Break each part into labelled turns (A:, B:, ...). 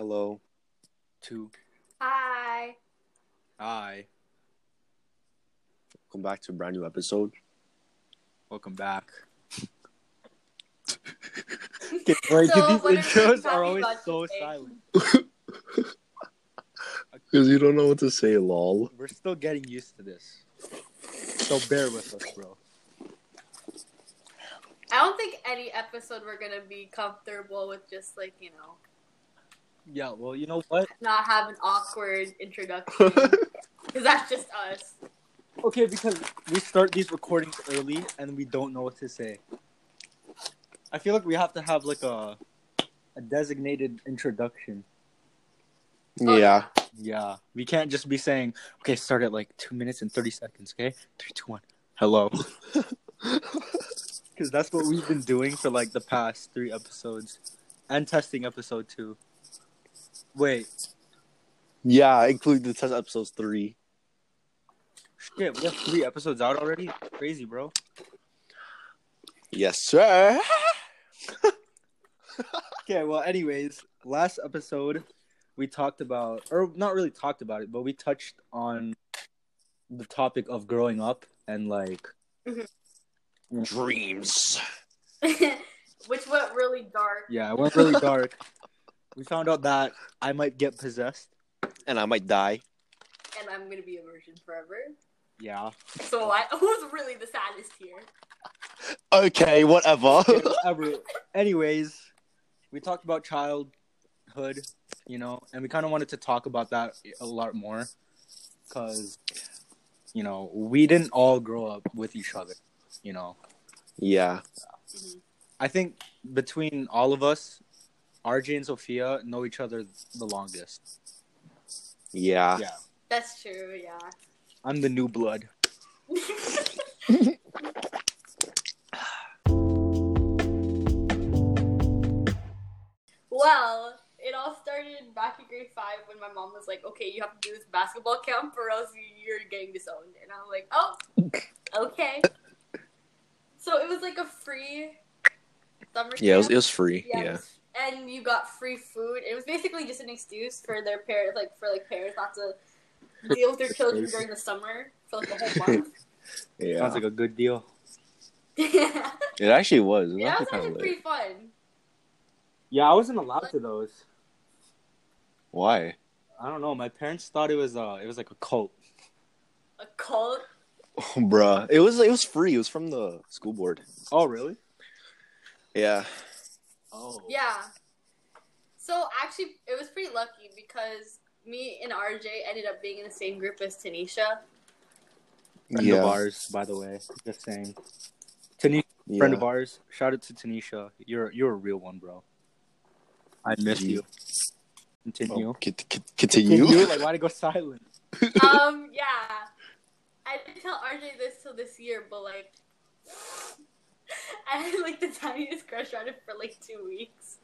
A: Hello.
B: Two.
C: Hi.
B: Hi.
A: Welcome back to a brand new episode.
B: Welcome back. Okay, boy,
C: So,
B: these
C: what are we
B: intros are always so
C: today?
B: silent.
A: Because you don't know what to say, lol.
B: We're still getting used to this. So bear with us, bro.
C: I don't think any episode we're gonna be comfortable with just like, you know,
B: Yeah, well, you know what?
C: not have an awkward introduction. Because that's just us.
B: Okay, because we start these recordings early and we don't know what to say. I feel like we have to have like a a designated introduction.
C: Oh,
A: yeah.
B: Yeah, we can't just be saying, "Okay, start at like two minutes and thirty seconds." Okay, three, two, one. Hello, because that's what we've been doing for like the past three episodes, and testing episode two. Wait,
A: Yeah, include the test episodes three.
B: shit, we have three episodes out already. Crazy, bro.
A: Yes, sir.
B: Okay, well, anyways, last episode we talked about, or not really talked about it, but we touched on the topic of growing up and like
A: Dreams.
C: Which went really dark.
B: Yeah, it went really dark. we found out that I might get possessed.
A: And I might die.
C: And I'm gonna be a virgin forever.
B: Yeah.
C: So I who's really the saddest here?
A: Okay, whatever.
B: Okay, whatever. Anyways, we talked about childhood, you know, and we kind of wanted to talk about that a lot more because, you know, we didn't all grow up with each other, you know.
A: yeah.
C: Mhm.
B: I think between all of us, RJ and Sophia know each other the longest.
A: Yeah.
B: Yeah.
C: That's true, yeah.
B: I'm the new blood.
C: Well, it all started back in grade five when my mom was like, "Okay, you have to do this basketball camp, or else you're getting disowned." And I was like, "Oh, okay." so it was like a free summer
A: Yeah, it was, it was free.
C: Yeah, it
A: Yeah.
C: Was- and you got free food. It was basically just an excuse for their parents, like for like parents, not to deal with their children during the summer for like a whole month.
A: Yeah.
B: Sounds like a good deal.
C: yeah,
A: it actually was. It was
C: that
A: actually
C: was actually pretty
A: lit.
C: fun.
B: Yeah, I wasn't allowed to those.
A: Why?
B: I don't know. My parents thought it was uh it was like a cult.
C: A cult.
A: Oh, bruh. It was it was free. It was from the school board.
B: Oh really?
A: Yeah.
B: Oh.
C: Yeah. So actually, it was pretty lucky because me and RJ ended up being in the same group as Tanisha.
B: Friend
A: yeah.
B: of ours, by the way. Just saying. Tanisha,
A: yeah.
B: friend of ours. Shout out to Tanisha. You're you're a real one, bro. I miss you. Continue.
A: Oh, cont- con- continue.
B: Like why'd it go silent?
C: um, yeah. I didn't tell RJ this till this year, but like, I had like the tiniest crush on him for like two weeks.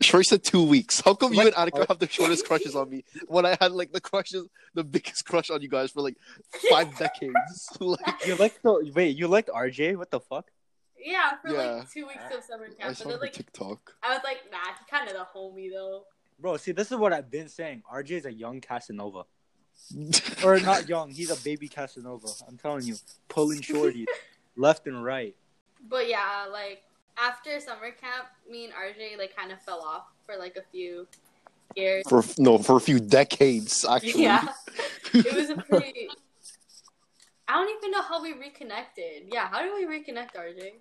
A: Shorty said two weeks. How come you
B: Like-
A: and Annika have the shortest crushes on me when I had like the crushes, the biggest crush on you guys for like five decades? like,
B: You liked the wait, you liked RJ? What the fuck?
C: Yeah, for
A: Yeah.
C: like two weeks of summer camp.
A: I
C: camp.
A: saw
C: And then like,
A: TikTok.
C: I was like, nah, he kind of the homie though.
B: Bro, see this is what I've been saying. RJ is a young Casanova. Or not young, he's a baby Casanova. I'm telling you. Pulling shorty left and right.
C: But yeah, like after summer camp, me and RJ like kind of fell off for like a few years.
A: for no, for a few decades actually.
C: Yeah, it was a pretty. I don't even know how we reconnected. Yeah, how did we reconnect, RJ?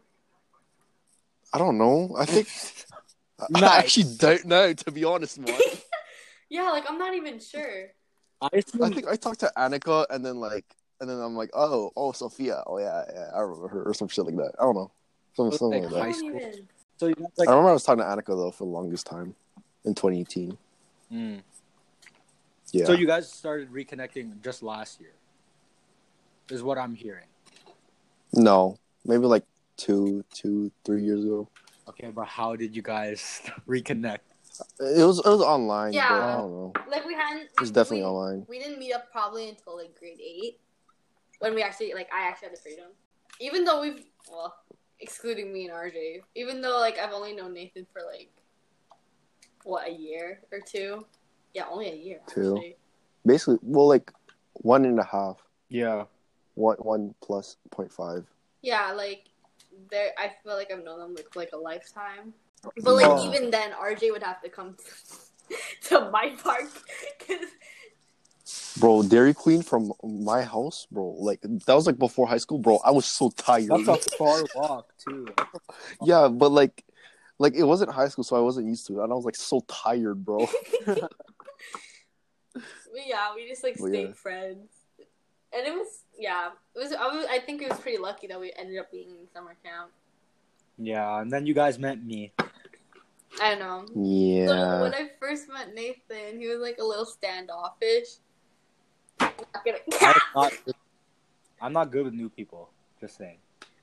A: I don't know. I think I actually don't know to be honest, man.
C: Yeah, like I'm not even sure.
B: I
A: I think I talked to Annika and then like and then I'm like, oh, oh, Sophia. Oh yeah, yeah, I remember her or some shit like that. I don't know. Something, something
B: like
A: like
C: I
A: that.
B: high school. so. You guys like
A: I remember I was talking to Annika though for the longest time in 2018.
B: Mm.
A: Yeah.
B: So you guys started reconnecting just last year, is what I'm hearing.
A: no, maybe like two, two, three years ago.
B: Okay, but how did you guys reconnect?
A: It was it was online.
C: Yeah.
A: But I don't know.
C: Like we hadn't.
A: It was definitely
C: we,
A: online.
C: We didn't meet up probably until like grade eight, when we actually like I actually had the freedom. Even though we've well, excluding me and RJ, even though like I've only known Nathan for like what a year or two. Yeah, only a year.
A: Two.
C: Actually.
A: Basically, well, like one and a half,
B: Yeah.
A: one one plus point five.
C: Yeah, like there. I feel like I've known them like like a lifetime. But like
B: Oh.
C: even then, RJ would have to come to, to my park because
A: Bro, Dairy Queen from my house, bro. Like that was like before high school, bro. I was so tired.
B: That's a far walk too.
A: yeah, but like, like it wasn't high school, so I wasn't used to it, and I was like so tired, bro.
C: yeah, we just like
A: Well,
C: stayed
A: yeah.
C: friends, and it was yeah, it was. I was. I think it was pretty lucky that we ended up being in summer camp.
B: Yeah, and then you guys met me.
C: I don't know. So when I first met Nathan, he was like a little standoffish.
B: I'm not, I'm not good with new people. Just saying.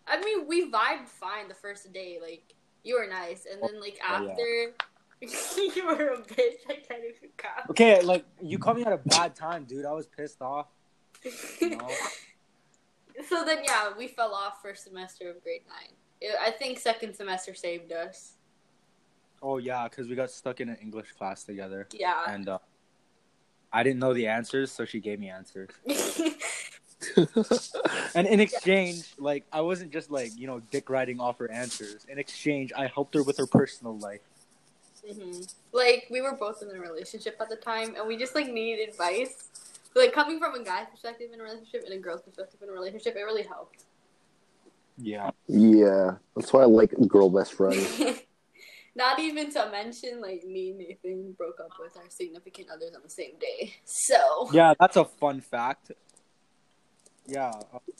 C: I mean, we vibed fine the first day. Like you were nice, and then like
B: Oh, yeah.
C: after you were a bitch. I can't even count.
B: Okay, like you caught me at a bad time, dude. I was pissed off. You know?
C: so then, yeah, we fell off first semester of grade nine. It- I think second semester saved us.
B: oh yeah, because we got stuck in an English class together,
C: Yeah.
B: and uh, I didn't know the answers, so she gave me answers. And in exchange, like I wasn't just like you know dick riding off her answers. In exchange, I helped her with her personal life.
C: hmm Like we were both in a relationship at the time, and we just like needed advice. Like coming from a guy's perspective in a relationship and a girl's perspective in a relationship, it really helped.
B: Yeah.
A: yeah, that's why I like girl best friend.
C: Not even to mention, like me and Nathan broke up with our significant others on the same day. So
B: Yeah, that's a fun fact. Yeah,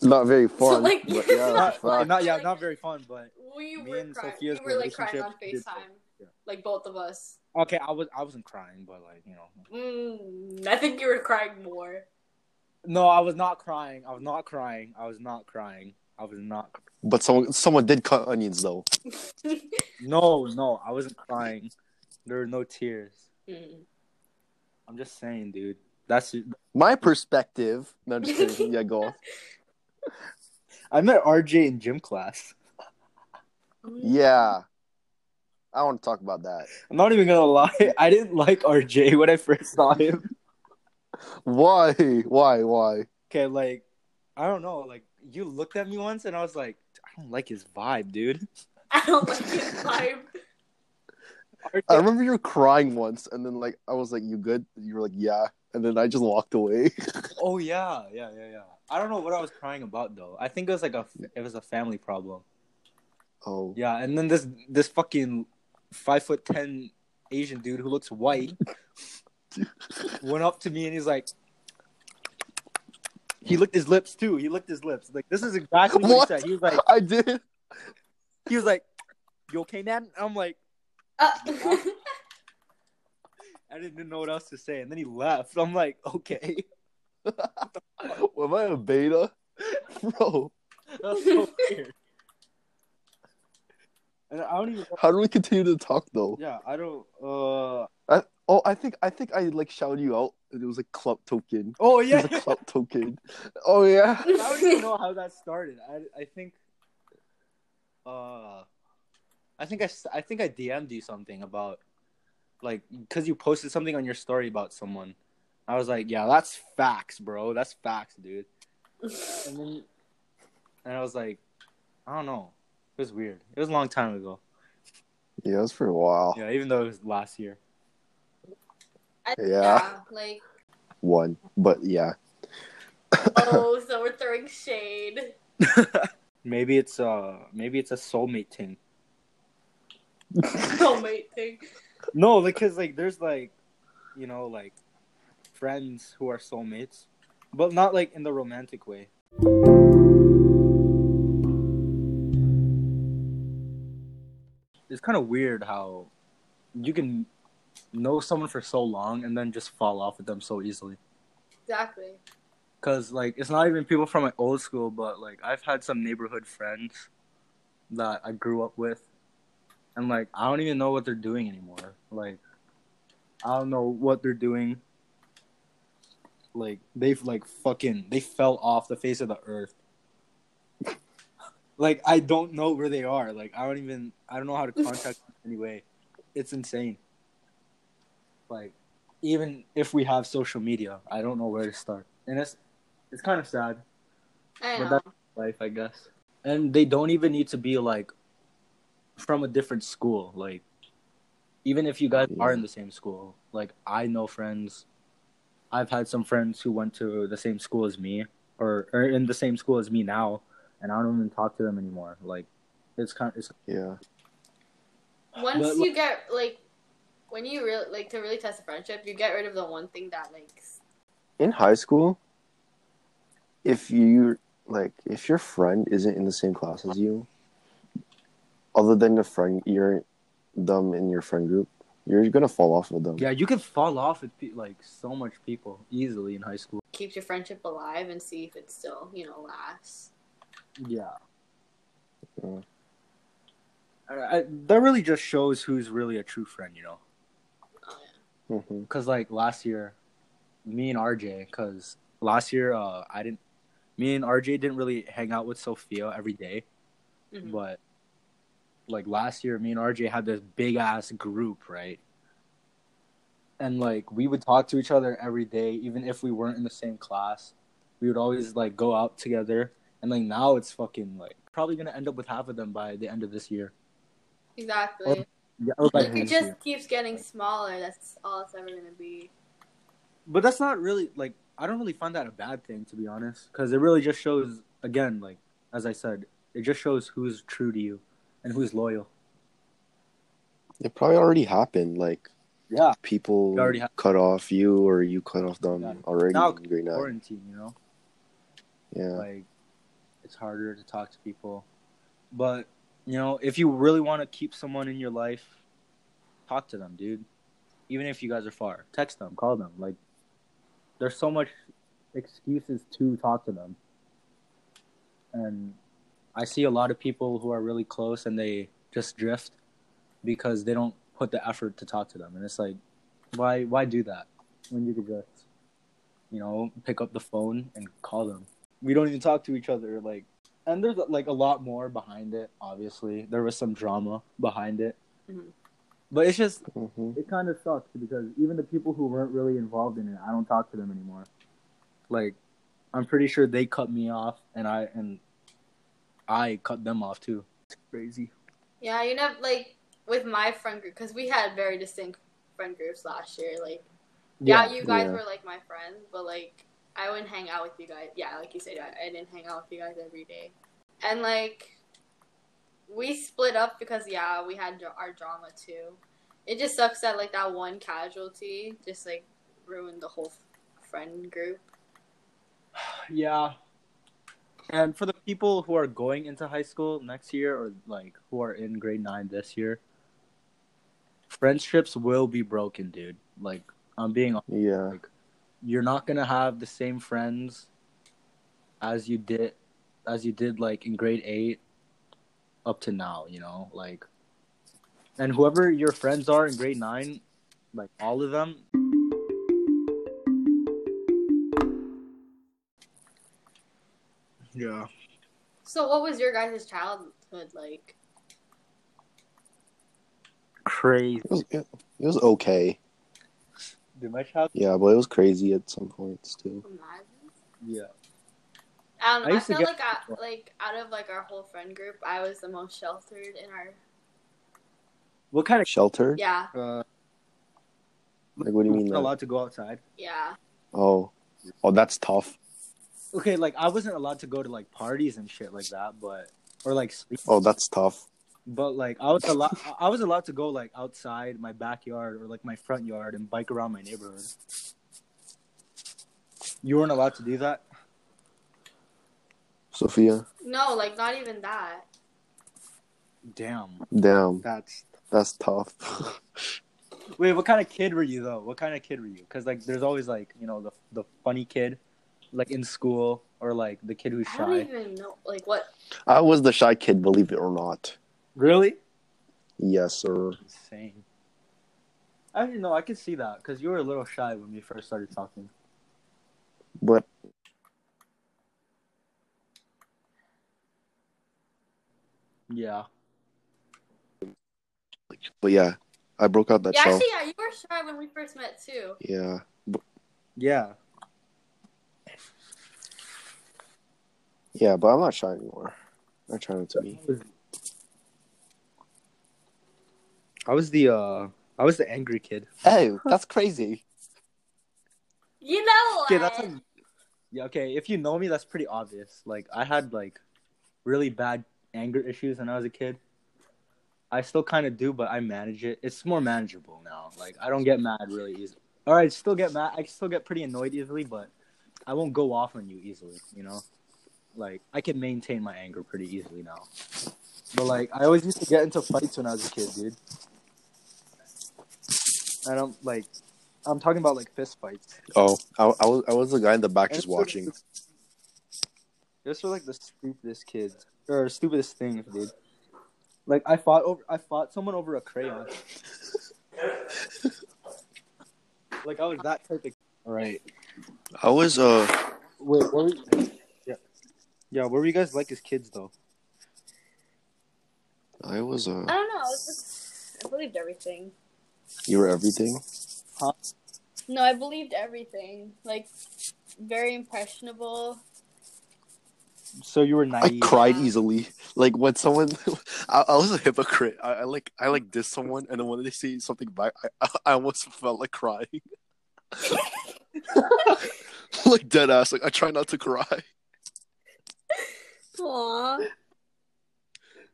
A: Not very fun, So,
C: like,
A: but yeah,
C: not fun.
A: fact.
B: not yeah,
C: like-
B: not very fun, but
C: we
B: Me
C: were
B: and
C: crying.
B: Sophia's
C: we were like crying on
B: relationship did-
C: Facetime,
B: yeah.
C: like both of us.
B: okay, I was I wasn't crying, but like you know,
C: Mm, I think you were crying more.
B: no, I was not crying. I was not crying. I was not crying. I was not.
A: But someone someone did cut onions though.
B: No, no, I wasn't crying. There were no tears.
C: Mm.
B: I'm just saying, dude. That's
A: My perspective. No, just kidding. Yeah, go on.
B: I met RJ in gym class.
A: Yeah, I want to talk about that.
B: I'm not even gonna lie. I didn't like RJ when I first saw him.
A: Why? Why? Why?
B: Okay, like I don't know. Like you looked at me once, and I was like, I don't like his vibe, dude.
C: I don't like his vibe.
A: I remember you were crying once, and then like I was like, "You good?" You were like, "Yeah," and then I just walked away.
B: Oh yeah, yeah, yeah, yeah. I don't know what I was crying about though. I think it was like a it was a family problem.
A: oh,
B: Yeah, and then this this fucking five foot ten Asian dude who looks white went up to me and he's like, he licked his lips too. He licked his lips. Like this is exactly what,
A: What?
B: he said. He was like,
A: I did.
B: he was like, "You okay, man?" I'm like,
C: Uh,
B: I didn't know what else to say, and then he left. I'm like, okay,
A: Am I a beta, bro?
B: that's so weird. And I don't even.
A: How do we continue to talk though?
B: Yeah, I don't. Uh.
A: Oh, I think I think I like shouted you out. and It was a club token.
B: Oh yeah,
A: It
B: yeah.
A: was a club token. Oh yeah.
B: I don't even know how that started. I I think. Uh. I think I, s- I think I DM'd you something about, like, because you posted something on your story about someone. I was like, yeah, that's facts, bro. That's facts, dude. And then, and I was like, I don't know. It was weird. It was a long time ago.
A: Yeah, it was for a while.
B: Yeah, even though it was last year.
C: I-
A: Yeah.
C: like
A: One, but yeah.
C: oh, so we're throwing shade.
B: maybe it's uh maybe it's a soulmate thing.
C: Soulmate thing.
B: No, because like there's like, you know, like friends who are soulmates, but not like in the romantic way. It's kind of weird how you can know someone for so long and then just fall off with them so easily.
C: Exactly.
B: Cause like it's not even people from my old school, but like I've had some neighborhood friends that I grew up with, and like I don't even know what they're doing anymore. Like I don't know what they're doing. Like they've like fucking they fell off the face of the earth. like I don't know where they are. Like I don't even I don't know how to contact them anyway. It's insane. Like even if we have social media, I don't know where to start, and it's it's kind of sad.
C: I
B: But
C: know.
B: that- life, I guess. And they don't even need to be like from a different school. Like, even if you guys are in the same school, like I know friends. I've had some friends who went to the same school as me, or or in the same school as me now, and I don't even talk to them anymore. Like, it's kind of it's
A: Yeah.
C: Once
B: But-
C: you get like, when you really like to really test a friendship, you get rid of the one thing that like.
A: In high school, if you like, if your friend isn't in the same class as you, other than the friend you're them in your friend group, you're gonna fall off with them.
B: yeah. You can fall off with pe- like so much people easily in high school.
C: keeps your friendship alive and see if it still, you know, lasts.
B: Yeah.
A: Yeah.
B: I, I, that really just shows who's really a true friend, you know.
C: Oh, yeah.
A: hmm
B: Cause like last year, me and RJ, cause last year uh I didn't, me and RJ didn't really hang out with Sophia every day,
C: Mhm.
B: but like last year, me and RJ had this big ass group, right? And like we would talk to each other every day, even if we weren't in the same class. We would always like go out together, and like now it's fucking like probably gonna end up with half of them by the end of this year.
C: Exactly.
B: Yeah, or by
C: Like it just
B: year.
C: keeps getting smaller. That's all it's ever gonna be.
B: But that's not really like I don't really find that a bad thing to be honest, because it really just shows again, like as I said, it just shows who's true to you and who's loyal.
A: It probably already happened. Like
B: Yeah,
A: people
B: already hap-
A: cut off you, or you cut off them
B: Yeah.
A: already
B: Now
A: in grade nine.
B: quarantine, you know,
A: Yeah.
B: like it's harder to talk to people. But you know, if you really want to keep someone in your life, talk to them, dude. Even if you guys are far, text them, call them. Like, there's so much excuses to talk to them, and I see a lot of people who are really close and they just drift because they don't put the effort to talk to them, and it's like, why, why do that when you could just, you know, pick up the phone and call them? We don't even talk to each other, like and there's like a lot more behind it obviously there was some drama behind it
C: Mhm.
B: but it's just
A: hmm
B: it kind of sucks because even the people who weren't really involved in it i don't talk to them anymore like i'm pretty sure they cut me off and i and i cut them off too it's crazy
C: Yeah, you know, like with my friend group, because we had very distinct friend groups last year. Like, yeah, you guys
A: Yeah.
C: were like my friends, but like I wouldn't hang out with you guys. Yeah, like you said, I, I didn't hang out with you guys every day, and like we split up because yeah, we had our drama too. It just sucks that like that one casualty just like ruined the whole friend group.
B: yeah and for the people who are going into high school next year or like who are in grade 9 this year friendships will be broken dude like i'm being
A: Yeah.
B: like you're not gonna have the same friends as you did as you did like in grade eight up to now you know like and whoever your friends are in grade nine like all of them yeah
C: So, what was your guys' childhood like?
B: crazy
A: It was, it, it was okay.
B: Dude, my child
A: Yeah, but it was crazy at some points too.
B: Yeah
C: I
B: I.
C: I, feel like I, like out of like our whole friend group, I was the most sheltered in our.
B: what kind of
A: Shelter?
C: Yeah,
B: uh
A: Like, what do you mean?
B: wasn't
A: That?
B: allowed to go outside
C: yeah.
A: Oh, oh, that's tough.
B: okay like i wasn't allowed to go to like parties and shit like that but or like sleep
A: Oh, that's tough.
B: But like I was allowed, I was allowed to go like outside my backyard or like my front yard and bike around my neighborhood. You weren't allowed to do that.
A: Sophia,
C: No, like not even that.
B: Damn,
A: damn,
B: that's
A: that's tough.
B: wait. What kind of kid were you though? What kind of kid were you? Because like there's always like you know the the funny kid, like in school or like the kid who's shy.
C: I don't even know like what.
A: I was the shy kid, believe it or not.
B: Really?
A: Yes, sir.
B: Insane. I didn't know. I could see that because you were a little shy when we first started talking.
A: But
B: Yeah.
A: but yeah, I broke out that
C: Yeah,
A: shell.
C: actually, yeah. You were shy when we first met too.
A: Yeah.
B: Yeah.
A: Yeah, but I'm not shy anymore. I'm trying to be.
B: I was the uh I was the angry kid.
A: Oh, that's crazy.
C: You know what?
B: Okay, that's like, yeah. Okay, if you know me, that's pretty obvious. Like I had like really bad anger issues when I was a kid. I still kind of do, but I manage it. It's more manageable now. Like I don't get mad really easily. All right, still get mad. I still get pretty annoyed easily, but I won't go off on you easily. You know, like I can maintain my anger pretty easily now. But like I always used to get into fights when I was a kid, dude. I don't like. I'm talking about like fist fights.
A: Oh, I, I was I was the guy in the back just
B: And it's
A: watching.
B: This was like the stupidest kids or stupidest things, dude. Like I fought over, I fought someone over a crayon. like I was that type of. All right.
A: I was uh
B: Wait, what were you... yeah, yeah. What were you guys like as kids though?
A: I was uh
C: I don't know. I, was just, I believed everything.
A: You were everything. Huh?
C: No, I believed everything. Like very impressionable.
B: So you were naive.
A: I cried
C: Yeah.
A: easily. Like when someone, I, I was a hypocrite. I, I like I like diss someone, and then when they say something back, I I, I almost felt like crying. like dead ass. Like I try not to cry.
C: Aww.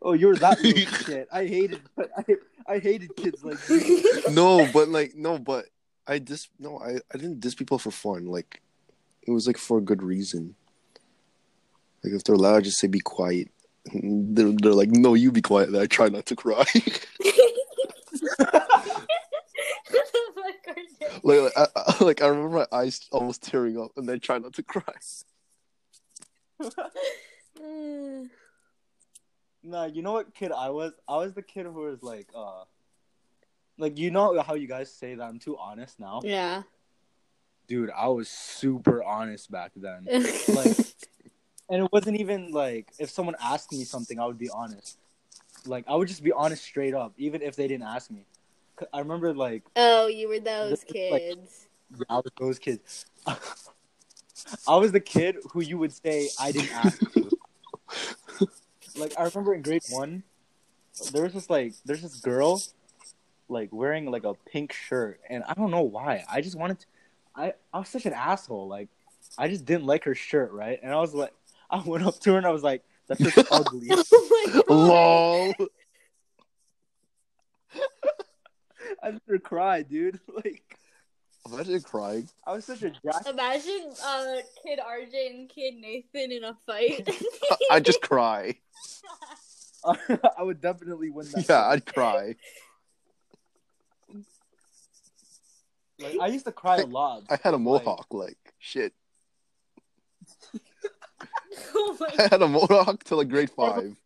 B: Oh, you're that little shit. I hated. but I, I hated kids like you.
A: No, but like no, but I dis no, I I didn't diss people for fun. Like it was like for a good reason. Like if they're loud, I just say be quiet. They're they're like no, you be quiet. And I try not to cry. like like I, I, like I remember my eyes almost tearing up, and then try not to cry.
C: Mm.
B: Nah, you know what kid I was? I was the kid who was like, uh, like you know how you guys say that I'm too honest now,
C: yeah.
B: dude. I was super honest back then. Like, and it wasn't even like if someone asked me something, I would be honest. Like I would just be honest straight up, even if they didn't ask me. I remember like
C: oh, you were those
B: is like-
C: kids.
B: I was those kids. I was the kid who you would say I didn't ask you. Like I remember in grade one, there was this like there's this girl, like wearing like a pink shirt, and I don't know why. I just wanted to. I I was such an asshole. Like I just didn't like her shirt, right? And I was like, I went up to her and I was like, "That's just ugly."
C: oh my god.
A: Lol.
B: I made her cry, dude. Like
A: Imagine crying.
B: I was such a jack.
C: Imagine uh, Kid RJ and Kid Nathan in a fight.
A: I'd just cry.
B: I would definitely win that.
A: Yeah, I'd cry.
B: Like I used to cry a lot.
A: I had a mohawk. Like shit.
C: oh
A: I had a mohawk till like grade five.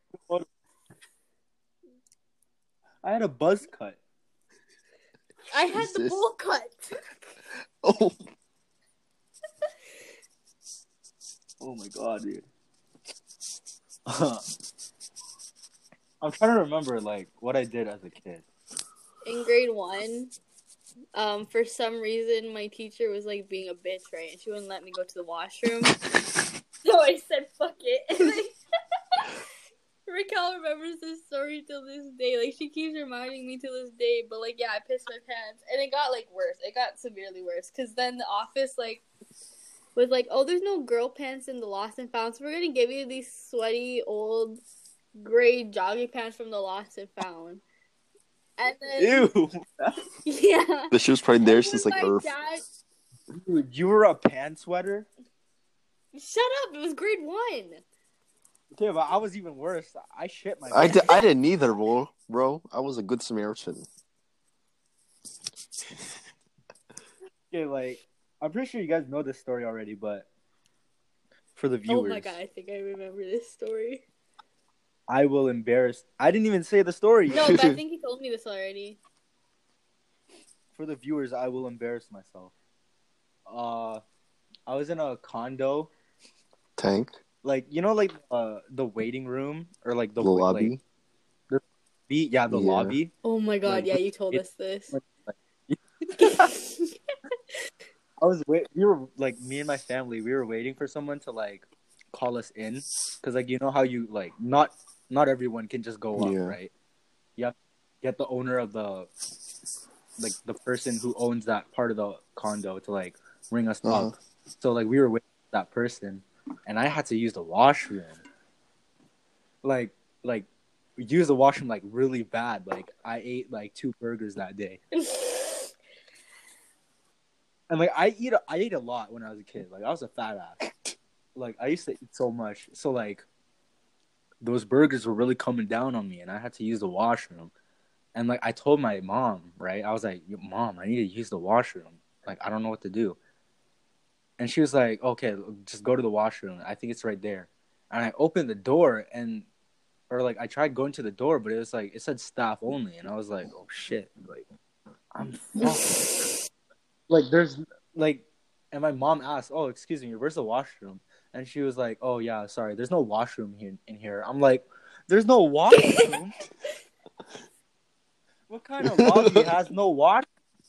B: I had a buzz cut.
C: I had the bowl cut.
A: Oh,
B: Oh my god, dude. I'm trying to remember like what I did as a kid.
C: In grade one, um, for some reason my teacher was like being a bitch, right? And she wouldn't let me go to the washroom. so I said, fuck it. And Raquel remembers this story till this day. Like she keeps reminding me to this day. But like, yeah, I pissed my pants, and it got like worse. It got severely worse because then the office like was like, "Oh, there's no girl pants in the lost and found, so we're gonna give you these sweaty old gray jogging pants from the lost and found." And then
B: Ew,
C: yeah,
A: the shit's probably there
C: And
A: since like Earth.
C: dad-
B: dude, you were a pants sweater.
C: Shut up! It was grade one.
B: Okay, but I was even worse. I shit my.
A: I,
B: pants.
A: I didn't either, bro. Bro, I was a good Samaritan.
B: Okay, like I'm pretty sure you guys know this story already, but for the viewers,
C: Oh my god, I think I remember this story.
B: I will embarrass. I didn't even say the story.
C: No, but I think he told me this already.
B: for the viewers, I will embarrass myself. Uh, I was in a condo,
A: Tank,
B: like you know, like uh, the waiting room or like the,
A: the lobby.
B: Like, the, yeah, the
A: Yeah.
B: lobby.
C: Oh my god,
B: Like,
C: yeah, you told
B: it-
C: us this.
B: I was wait. We were like me and my family. We were waiting for someone to like call us in because like you know how you like not not everyone can just go up
A: Yeah.
B: right. You have to get the owner of the like the person who owns that part of the condo to like ring us
A: Uh-huh.
B: up. So like we were with that person, and I had to use the washroom. Like like use the washroom like really bad. Like I ate like two burgers that day. And like I eat, I ate a lot when I was a kid. Like I was a fat ass. Like I used to eat so much. So like, those burgers were really coming down on me, and I had to use the washroom. And like I told my mom, right? I was like, "Mom, I need to use the washroom. Like I don't know what to do." And she was like, "Okay, just go to the washroom. I think it's right there." And I opened the door, and or like I tried going to the door, but it was like it said staff only, and I was like, "Oh shit!" Like I'm like there's like and my mom asked oh excuse me where's the washroom? And she was like oh yeah sorry there's no washroom here in here. I'm like there's no washroom? What kind of lobby has no wash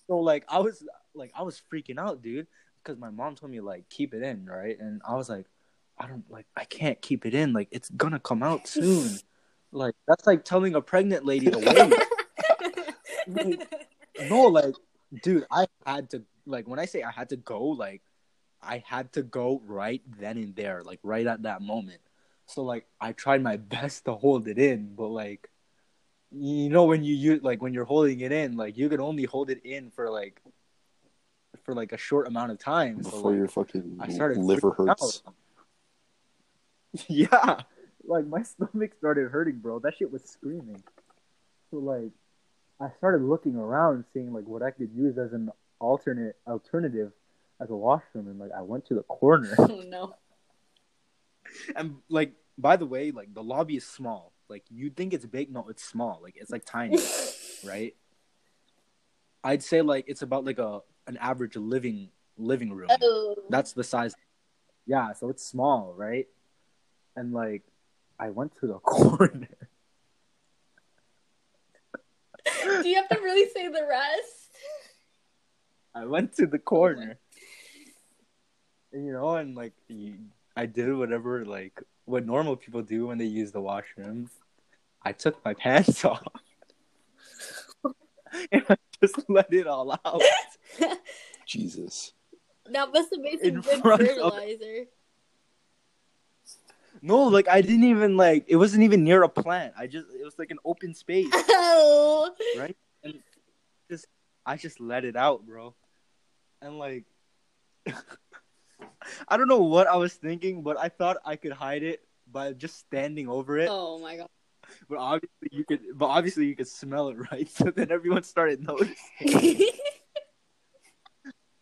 B: so like i was like i was freaking out dude because my mom told me like keep it in right? And i was like i don't like i can't keep it in. Like it's gonna come out soon. Like that's like telling a pregnant lady to wait. No, like, dude, I had to like when I say I had to go, like, I had to go right then and there, like right at that moment. So like, I tried my best to hold it in, but like, you know, when you use like when you're holding it in, like you can only hold it in for like for like a short amount of time. So
A: Before
B: like,
A: your fucking
B: I started
A: liver
B: freaking out.
A: hurts.
B: yeah, like my stomach started hurting, bro. That shit was screaming. So like, I started looking around, seeing like what I could use as an alternate alternative as a washroom, and like I went to the corner.
C: oh no.
B: and like, by the way, like the lobby is small. Like you think it's big, no, it's small. Like it's like tiny, right? I'd say like it's about like a an average living living room.
C: Oh.
B: That's the size. Yeah, so it's small, right? And like, I went to the corner.
C: Do you have to really say the rest?
B: I went to the corner. And, you know, and like, I did whatever, like, what normal people do when they use the washroom. I took my pants off. and I just let it all out.
A: Jesus.
C: That must have made some
B: In
C: good
B: front of-
C: fertilizer.
B: No, like, I didn't even, like, it wasn't even near a plant. I just, it was like an open space.
C: Oh.
B: right? And just I just let it out, bro. And like I don't know what I was thinking, but I thought I could hide it by just standing over it.
C: Oh my god.
B: But obviously you could but obviously you could smell it, right? So then everyone started noticing.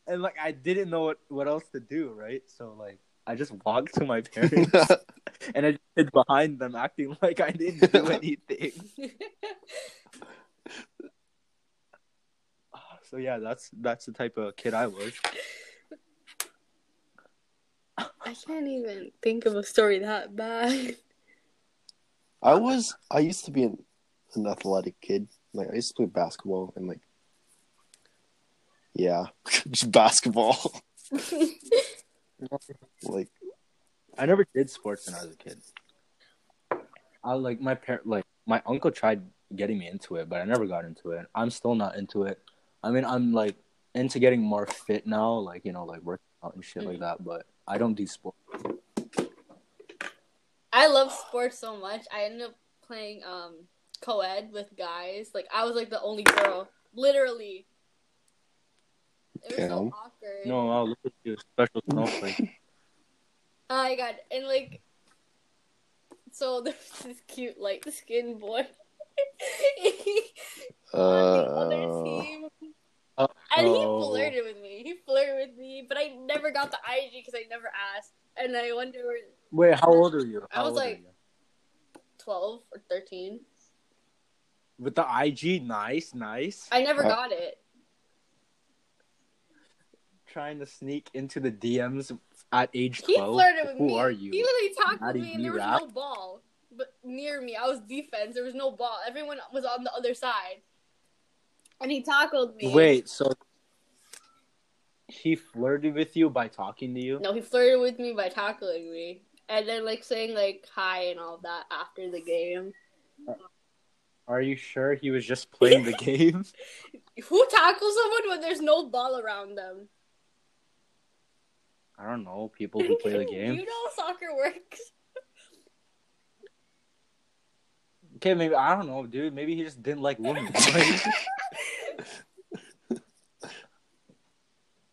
B: And like I didn't know what, what else to do, right? So like I just walked to my parents and I just hid behind them acting like I didn't do anything. So yeah, that's that's the type of kid I was.
C: I can't even think of a story that bad.
A: I was. I used to be an, an athletic kid. Like I used to play basketball and like, yeah, just basketball. like
B: I never did sports when I was a kid. I like my parent, like my uncle tried getting me into it, but I never got into it. I'm still not into it. I mean, I'm like into getting more fit now, like you know, like working out and shit like mm-hmm. that. But I don't do sports.
C: I love sports so much. I ended up playing um co-ed with guys. Like I was like the only girl, literally. It was
A: Damn.
C: so awkward.
B: No, I'll look at you, special snowflake.
C: Oh my god, and like, so there's this cute light skinned boy. on the other
A: uh,
C: team.
B: Uh,
C: And he flirted with me. He flirted with me, but I never got the IG because I never asked. And I wonder,
B: Wait, how old are you?
C: I was like-
B: you?
C: 12 or 13.
B: with the IG, nice, nice.
C: I never
A: Uh,
C: got it.
B: Trying to sneak into the DMs at age 12.
C: He
B: twelve.
C: flirted with
B: Who
C: me.
B: are you?
C: He literally talked
B: Maddie
C: with me, and there was
B: Rap?
C: no ball. But near me, I was defense. There was no ball. Everyone was on the other side. And he tackled me.
B: Wait, so he flirted with you by talking to you.
C: No, he flirted with me by tackling me, and then like saying like hi and all that after the game.
B: Are you sure he was just playing the game?
C: Who tackles someone when there's no ball around them?
B: I don't know. People who play the game.
C: you know how soccer works.
B: Okay, maybe I don't know, dude. Maybe he just didn't like women.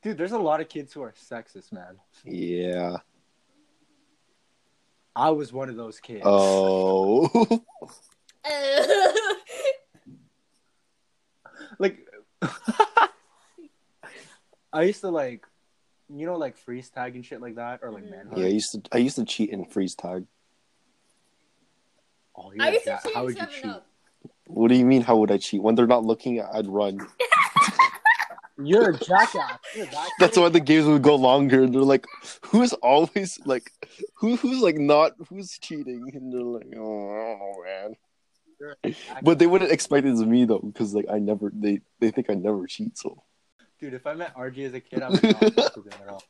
B: Dude, there's a lot of kids who are sexist, man.
A: Yeah.
B: I was one of those kids.
A: Oh.
B: like I used to like you know like freeze tag and shit like that or like
C: Mhm.
B: manhunt.
A: yeah, I used to I used to cheat in freeze tag.
B: Oh, yeah,
C: I used to cheat
B: How would you cheat?
C: Up.
A: What do you mean? How would I cheat when they're not looking? I'd run.
B: You're a jackass. You're that
A: That's why the games would go longer. They're like, who's always like, who who's like not who's cheating? And they're like, oh, I don't know, man.
B: You're a jackass.
A: But they wouldn't expect it as me though, because like I never they they think I never cheat. So
B: Dude, if I met RJ as a kid, I would not fuck with him at all.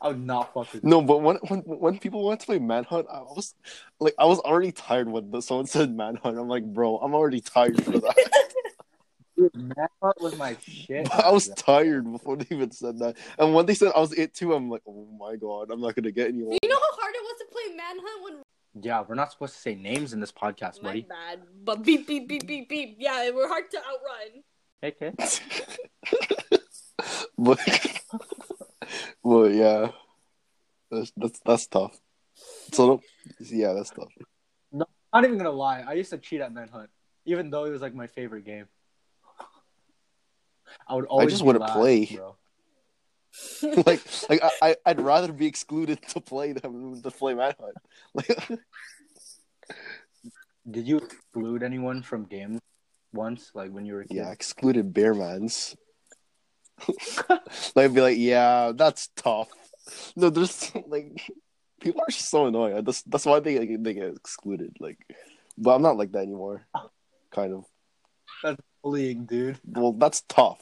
B: I would not fuck with him.
A: no, but when when when people wanted to play manhunt, I was like, I was already tired when someone said manhunt. I'm like, bro, I'm already tired for that.
B: Dude, Manhunt was my shit.
A: I was tired before they even said that. And when they said I was it too, I'm like, oh my god, I'm not gonna get anyone.
C: You know how hard it was to play Manhunt when
B: Yeah, we're not supposed to say names in this podcast,
C: my
B: buddy.
C: bad, but beep beep beep beep beep. Yeah, we're hard to outrun.
B: Okay.
A: but well, yeah, that's that's that's tough. So yeah, that's tough.
B: Not even gonna lie, I used to cheat at Manhunt, even though it was like my favorite game. I would always.
A: I just
B: want
A: wouldn't play.
B: bro.
A: like like I, I I'd rather be excluded to play than to play manhunt. Like
B: Did you exclude anyone from games once, like when you were a kid?
A: yeah, excluded bearmans. like I'd be like, yeah, that's tough. No, there's like people are just so annoying. That's that's why they they get excluded. Like, but I'm not like that anymore. Kind of.
B: Bullying, dude.
A: Well, that's tough.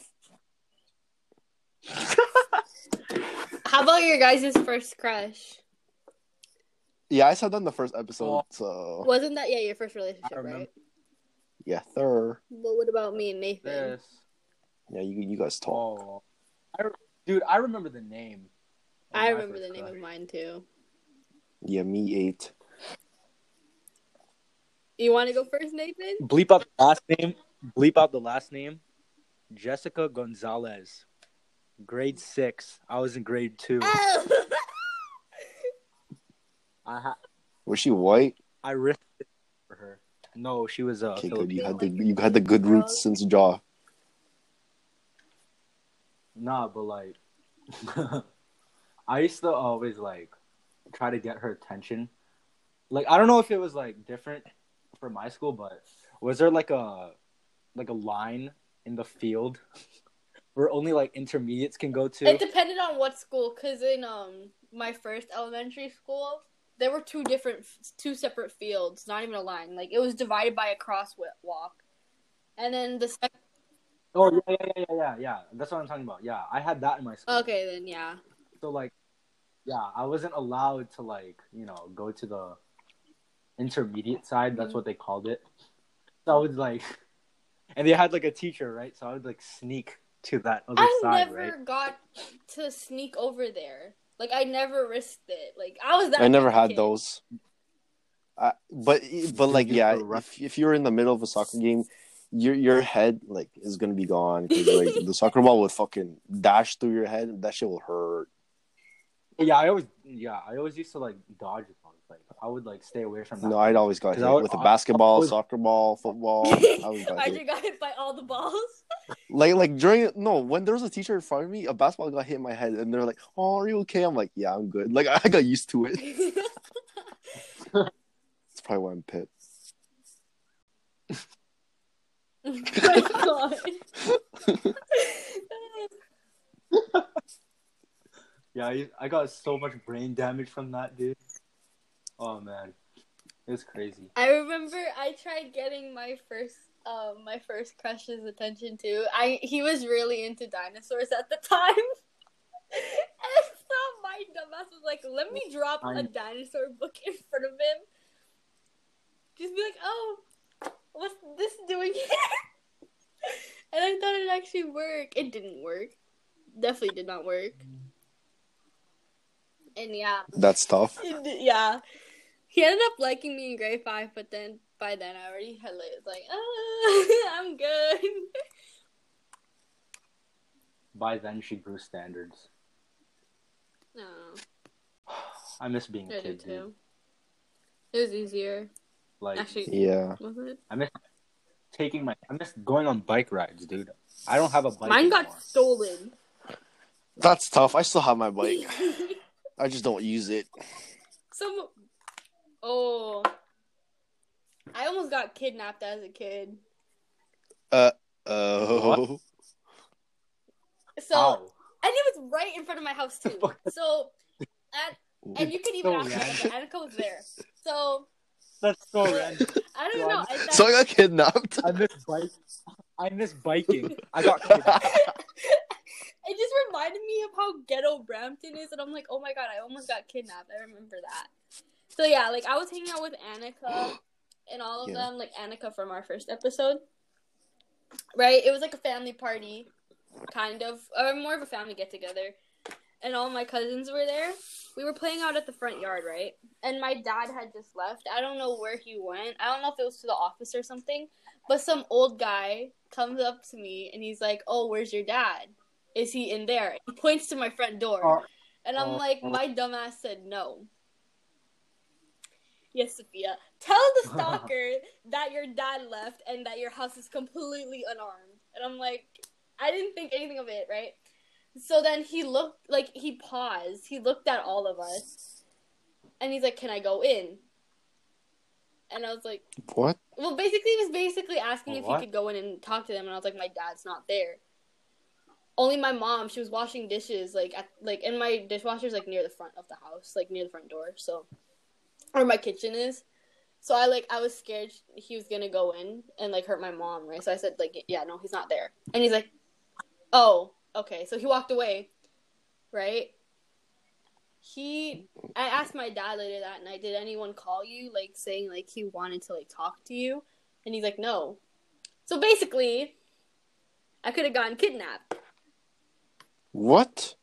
C: How about your guys' first crush?
A: Yeah, I said that in the first episode.
B: Oh.
A: So
C: Wasn't that yeah your first relationship, right?
A: yeah, third.
C: But what about me and Nathan?
B: This.
A: Yeah, you you guys talk.
B: Oh, I, dude, I remember the name.
C: I remember the name
B: crush.
C: of mine too.
A: Yeah, me eight.
C: You want to go first, Nathan?
B: Bleep out the last name. Bleep out the last name. Jessica Gonzalez. Grade six. I was in grade two.
C: Oh.
B: I ha-
A: Was she white?
B: I risked it for her. No, she was uh,
A: Okay, good. You had the you had the good roots since Jaw.
B: Nah, but like, I used to always like try to get her attention. Like, I don't know if it was like different for my school, but was there like a like a line in the field where only like intermediates can go to?
C: It depended on what school, cause in um my first elementary school, there were two different, two separate fields, not even a line. Like it was divided by a crosswalk, and then the second.
B: Oh yeah, yeah, yeah, yeah, yeah, yeah. That's what I'm talking about. Yeah, I had that in my school.
C: Okay, then yeah.
B: So like, yeah, I wasn't allowed to like you know go to the intermediate side. That's
C: Mhm.
B: what they called it. So I was like, and they had like a teacher, right? So I would like sneak to that other
C: I
B: side,
C: never
B: right?
C: got to sneak over there. Like I never risked it. Like I was that.
A: I never had
C: kid.
A: those. I, but but like yeah, if if you're in the middle of a soccer game, your your head like is gonna be gone because like the soccer ball would fucking dash through your head. and That shit will hurt.
B: Yeah, I always, yeah, I always used to like dodge it. Like I would like stay away from that.
A: No, I'd always got
B: 'Cause
A: hit
B: would-
A: with a basketball,
B: I
A: soccer ball, football. I always got hit.
C: just got hit by all the balls.
A: Like like during no when there was a teacher in front of me, a basketball got hit in my head, and they're like, "Oh, are you okay?" I'm like, "Yeah, I'm good." Like I got used to it. That's probably why I'm pit.
C: oh.
B: Yeah, I, I got so much brain damage from that, dude. Oh man, it's crazy.
C: I remember I tried getting my first um, my first crush's attention too. I he was really into dinosaurs at the time. and so my dumbass was like, "Let me drop a
B: I'm-
C: dinosaur book in front of him." Just be like, "Oh, what's this doing here?" and I thought it'd actually worked. It didn't work. Definitely did not work. And yeah,
A: That's tough.
C: yeah. He ended up liking me in grade five, but then by then I already had like, was like, ah, I'm good.
B: By then, she grew standards.
C: No,
B: I miss being
C: I
B: a
C: did
B: kid, dude.
C: too. It was easier.
B: Like
C: Actually,
A: Yeah.
C: was it?
B: I miss taking my. I miss going on bike rides, dude. I don't have a bike.
C: Mine got stolen.
A: That's tough. I still have my bike. I just don't use it.
C: Some. Oh. I almost got kidnapped as a kid.
A: Uh oh.
C: So,
B: How?
C: and it was right in front of my house too. So, at and you can even
B: So
C: ask
B: random.
C: Annika. Annika was there. So
B: That's so random.
C: I don't know. and that-
A: So I got kidnapped.
B: I miss bike. I miss biking. I got kidnapped.
C: it just reminded me of how ghetto Brampton is, and I'm like, oh my god, I almost got kidnapped. I remember that. So yeah, like I was hanging out with Annika and all of
A: Yeah.
C: them, like Annika from our first episode. Right? It was like a family party, kind of, or more of a family get together. And all my cousins were there. We were playing out at the front yard, right? And my dad had just left. I don't know where he went. I don't know if it was to the office or something. But some old guy comes up to me and he's like, "Oh, where's your dad? Is he in there?" He points to my front door, and I'm like, "My dumbass said no." Yes, Sophia. Tell the stalker that your dad left and that your house is completely unarmed. And I'm like, I didn't think anything of it, right? So then he looked like he paused. He looked at all of us, and he's like, "Can I go in?" And I was like.
A: What?
C: Well, basically, he was basically asking if he could go in and talk to them, and I was like, my dad's not there. Only my mom. She was washing dishes, like at like, and my dishwasher's like near the front of the house, like near the front door. So, or my kitchen is. So I like I was scared he was gonna go in and like hurt my mom, right? So I said like, yeah, no, he's not there. And he's like, oh, okay. So he walked away, right? He I asked my dad later that night, did anyone call you, like saying like he wanted to like talk to you? And he's like, no. So basically, I could have gotten kidnapped.
A: What?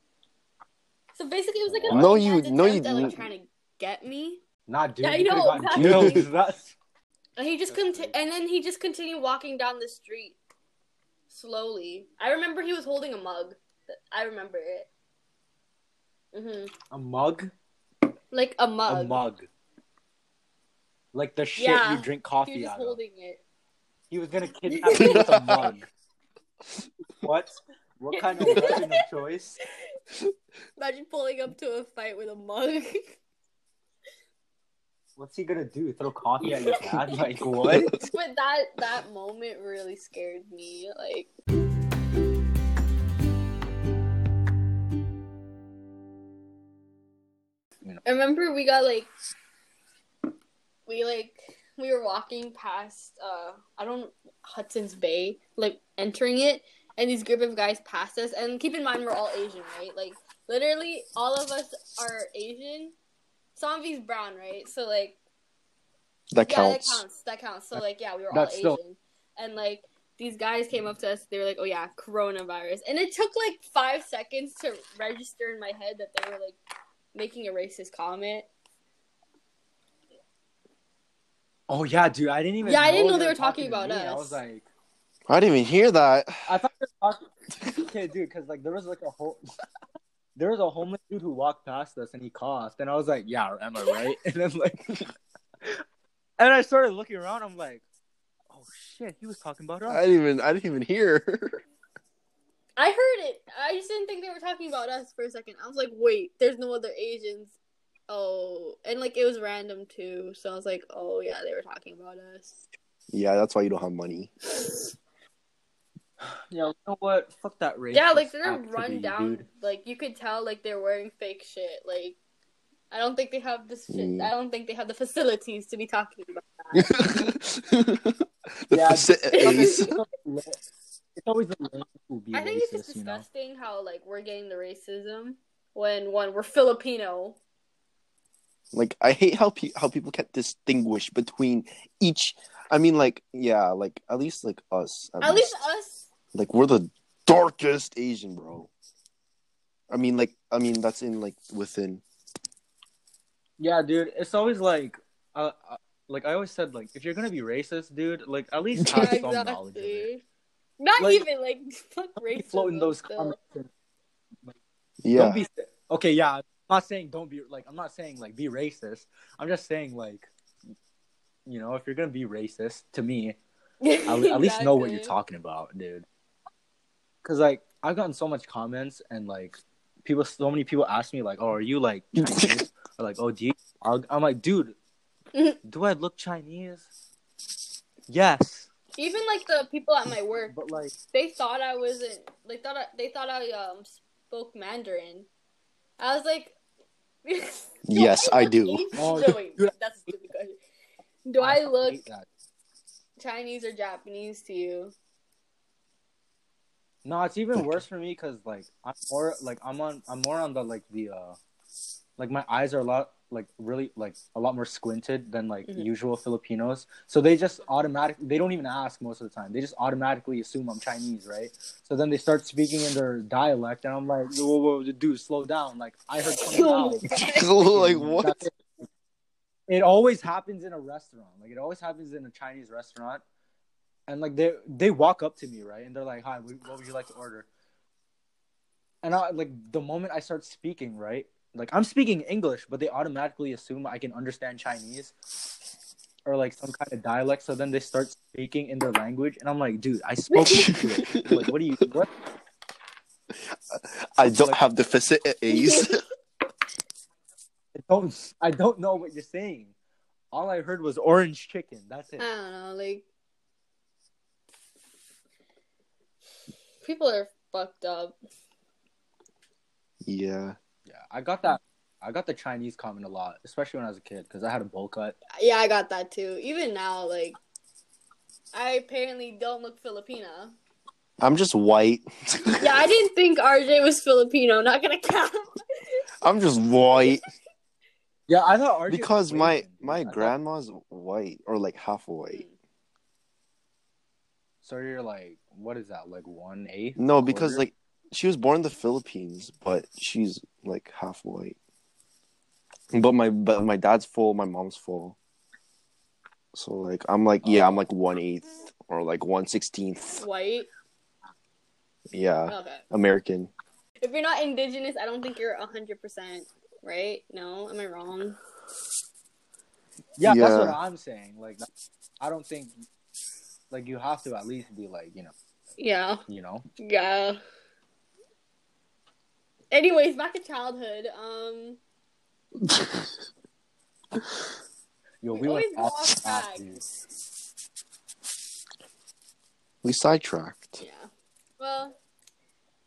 C: So basically, it was like a
A: No, you- no, you
C: attempt at, like trying to get me.
B: Nah, dude.
C: Yeah, I
B: you
C: know,
B: gotten
C: exactly.
B: killed. That's
C: And he just
B: That's
C: conti- and then he just continued walking down the street slowly. I remember he was holding a mug. I remember it. Mhm.
B: a mug.
C: Like a mug.
B: A mug. Like the shit
C: Yeah,
B: you drink
C: He
B: coffee
C: was just
B: out of.
C: holding it.
B: He was gonna kidnap you with a mug. What? What kind of weapon of choice?
C: Imagine pulling up to a fight with a mug.
B: What's he gonna do? Throw coffee at your dad? Like what?
C: but that that moment really scared me. Like I remember we got like we like we were walking past uh I don't Hudson's Bay, like entering it, and these group of guys passed us. And keep in mind we're all Asian, right? Like literally all of us are Asian. Somvi's brown, right? So like
A: That counts.
C: yeah,
A: counts.
C: that counts. That counts. So like, yeah, we were all Asian,
B: still-
C: and like these guys came up to us. They were like, "Oh yeah, coronavirus," and it took like five seconds to register in my head that they were like making a racist comment.
B: Oh yeah, dude. I didn't even.
C: Yeah, I didn't know they
B: were
C: were talking about
B: me. I was like,
A: I didn't even hear that.
B: I thought they were talking. okay, dude, because like there was like a whole. There was a homeless dude who walked past us and he coughed, and I was like, "Yeah, am I right?" And then like, and I started looking around. I'm like, "Oh shit, he was talking about us."
A: I didn't even. I didn't even hear.
C: I heard it. I just didn't think they were talking about us for a second. I was like, "Wait, there's no other Asians." Oh, and like it was random too. So I was like, "Oh yeah, they were talking about us."
A: yeah, that's why you don't have money.
B: Yeah, you know what? Fuck that race.
C: Yeah, like they're run down.
B: dude.
C: Like you could tell, like they're wearing fake shit. Like I don't think they have this.
A: Mm.
C: I don't think they have the facilities to be talking about that.
A: the
B: Yeah,
A: facilities.
B: it's always- it's always the lame who be
C: I think it's just
B: racist, you know.
C: disgusting how like we're getting the racism when one we're Filipino.
A: like I hate how pe- how people can't distinguish between each. I mean, like yeah, like at least like us.
C: At least us.
A: Like we're the darkest Asian, bro. I mean, like I mean that's in like within.
B: Yeah, dude, it's always like, uh, uh, like I always said, like if you're gonna be racist, dude, like at least
C: Yeah,
B: have some knowledge of it.
C: Not
B: Like-
C: even like fuck racism.
B: Float in those
C: still.
B: comments. and
A: Yeah,
B: Don't be okay. Yeah, I'm not saying don't be like I'm not saying like be racist. I'm just saying like, you know, if you're gonna be racist to me, at, at least know what you're talking about, dude. Because like I've gotten so much comments and like people, so many people ask me like, "Oh, are you like Chinese?" or like, "Oh, do you?" I'll- I'm like, dude, do I look Chinese? Yes,
C: Even like the people at my work,
B: but like,
C: they thought I wasn't. They thought I, they thought I um spoke Mandarin. I was like,
A: Yes, I
C: look
A: do.
B: Oh,
C: No, wait, that's a stupid question. Do I look. Chinese or Japanese to you?
B: No, it's even worse for me because like I'm more like I'm on I'm more on the like the uh like my eyes are a lot like really like a lot more squinted than like
C: Mhm.
B: usual Filipinos. So they just automatically they don't even ask most of the time. They just automatically assume I'm Chinese, right? So then they start speaking in their dialect, and I'm like, whoa, whoa, whoa dude, slow down. Like I heard something
A: like what?
B: It. It always happens in a restaurant. Like it always happens in a Chinese restaurant, and like they they walk up to me right, and they're like, "Hi, what what would you like to order?" And I like the moment I start speaking right, like I'm speaking English, but they automatically assume I can understand Chinese or like some kind of dialect. So then they start speaking in their language, and I'm like, "Dude, I spoke English. Like, what do you what?"
A: I don't have the facilities.
B: I don't I don't know what you're saying. All I heard was orange chicken. That's it.
C: I don't know, like people are fucked up.
A: yeah,
B: Yeah, I got that. I got the Chinese comment a lot, especially when I was a kid, because I had a bowl cut.
C: Yeah, I got that too. Even now, like I apparently don't look Filipino.
A: I'm just white.
C: Yeah, I didn't think RJ was Filipino. Not gonna count.
A: I'm just white
B: Yeah, I thought RJ
A: because
B: was
A: my
B: Asian,
A: my grandma's white or like half white.
B: So you're like, what is that? Like one eighth?
A: No, because
B: Quarter?
A: like she was born in the Philippines, but she's like half white. But my but my dad's full, my mom's full. So like I'm like yeah, I'm like one eighth or like one sixteenth.
C: White.
A: Yeah,
C: Okay.
A: American.
C: If you're not indigenous, I don't think you're hundred percent right. No, am I wrong?
B: yeah, that's what I'm saying. Like, I don't think like you have to at least be like, you know,
C: Yeah.
B: you know.
C: Yeah. Anyways, back to childhood. Um,
B: Yo,
C: We
B: we, went
C: always go
B: off
C: off
B: track,
C: track.
A: we sidetracked.
C: yeah. Well,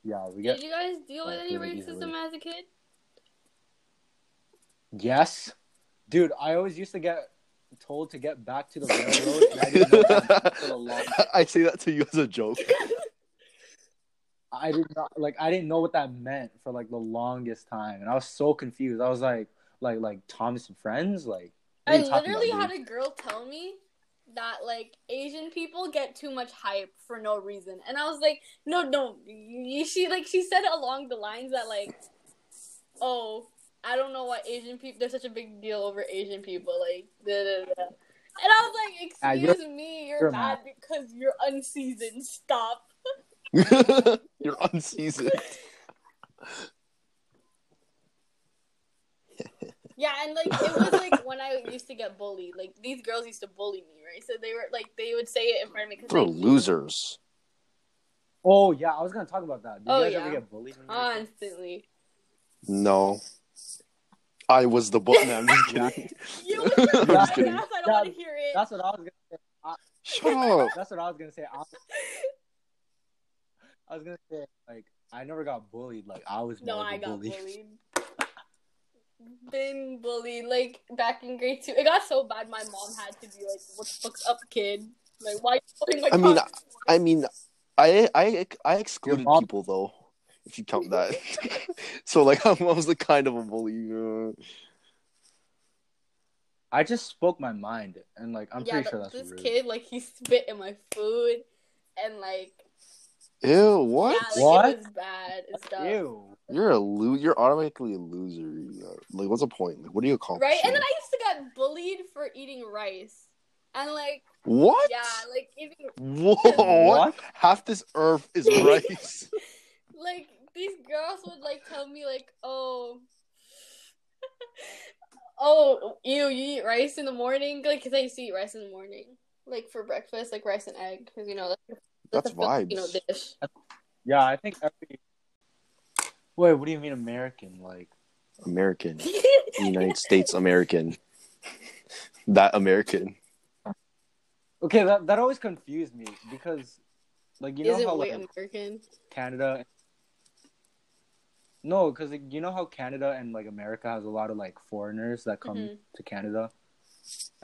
B: Yeah, we get
C: did you guys deal with any
B: really
C: racism
B: easily.
C: as a kid?
B: yes, dude. I always used to get told to get back to the railroad, and I didn't know that for the
A: I say that to you as a joke.
B: I did not like I didn't know what that meant for like the longest time, and I was so confused. I was like, like, like Thomas and Friends, like.
C: I
B: are you talking
C: literally
B: about,
C: had
B: dude?
C: a girl tell me that like Asian people get too much hype for no reason, and I was like, no, no. She like she said along the lines that like, oh, I don't know why Asian people. There's such a big deal over Asian people, like, da, da, da. and I was like,
B: Ah, you're-
C: excuse me, you're,
B: you're
C: mad because you're unseasoned. Stop.
A: You're unseasoned.
C: Yeah, and like it was like when I used to get bullied. Like these girls used to bully me, right? So they were like they would say it in front of me because
A: Bro, losers.
B: Oh yeah, I was gonna talk about that. Did
C: Oh,
B: you guys
C: yeah.
B: ever get bullied? When you were a
C: constantly.
A: No. I was the butt. No, I'm just kidding.
C: You
A: I'm
C: was
A: just
C: yes,
A: kidding.
C: I don't want to hear it.
B: That's what I was gonna say. I,
A: Shut up.
B: that's what I was gonna say. I, I was gonna say like I never got bullied. Like I was
C: No,
B: more of
C: I
B: a
C: got
B: bully.
C: bullied. been bullied like back in grade two. It got so bad my mom had to be like, "What the fuck's up, kid? Like, why are you bullying my
A: I mean,
C: cousin?"
A: I mean, I I I excluded
B: mom-
A: people though, if you count that. so like, I was the kind of a bully.
B: I just spoke my mind, and like I'm
C: yeah,
B: pretty
C: th-
B: sure that's
C: this
B: rude.
C: kid like he spit in my food, and like
A: ew, what?
C: yeah, like
B: What?
C: it was bad and stuff.
B: Ew.
A: You're a lo- You're automatically a loser. Like, what's the point? Like, what do you call?
C: Right, and then I used to get bullied for eating rice, and like
A: What?
C: yeah, like eating
A: Whoa!
B: What?
A: Half this earth is rice.
C: like these girls would like tell me like, oh, oh, you you eat rice in the morning, like because I used to eat rice in the morning, like for breakfast, like rice and egg, because you know that's,
A: That's
C: a Filipino
A: vibes.
C: dish.
B: Yeah, I think every. Wait, what do you mean American? Like,
A: American, United States American. That American.
B: okay, that that always confused me because, like, you know
C: Isn't
B: how
C: white
B: like
C: American?
B: Canada. No, because like, you know how Canada and like America has a lot of like foreigners that come
C: Mhm.
B: to Canada,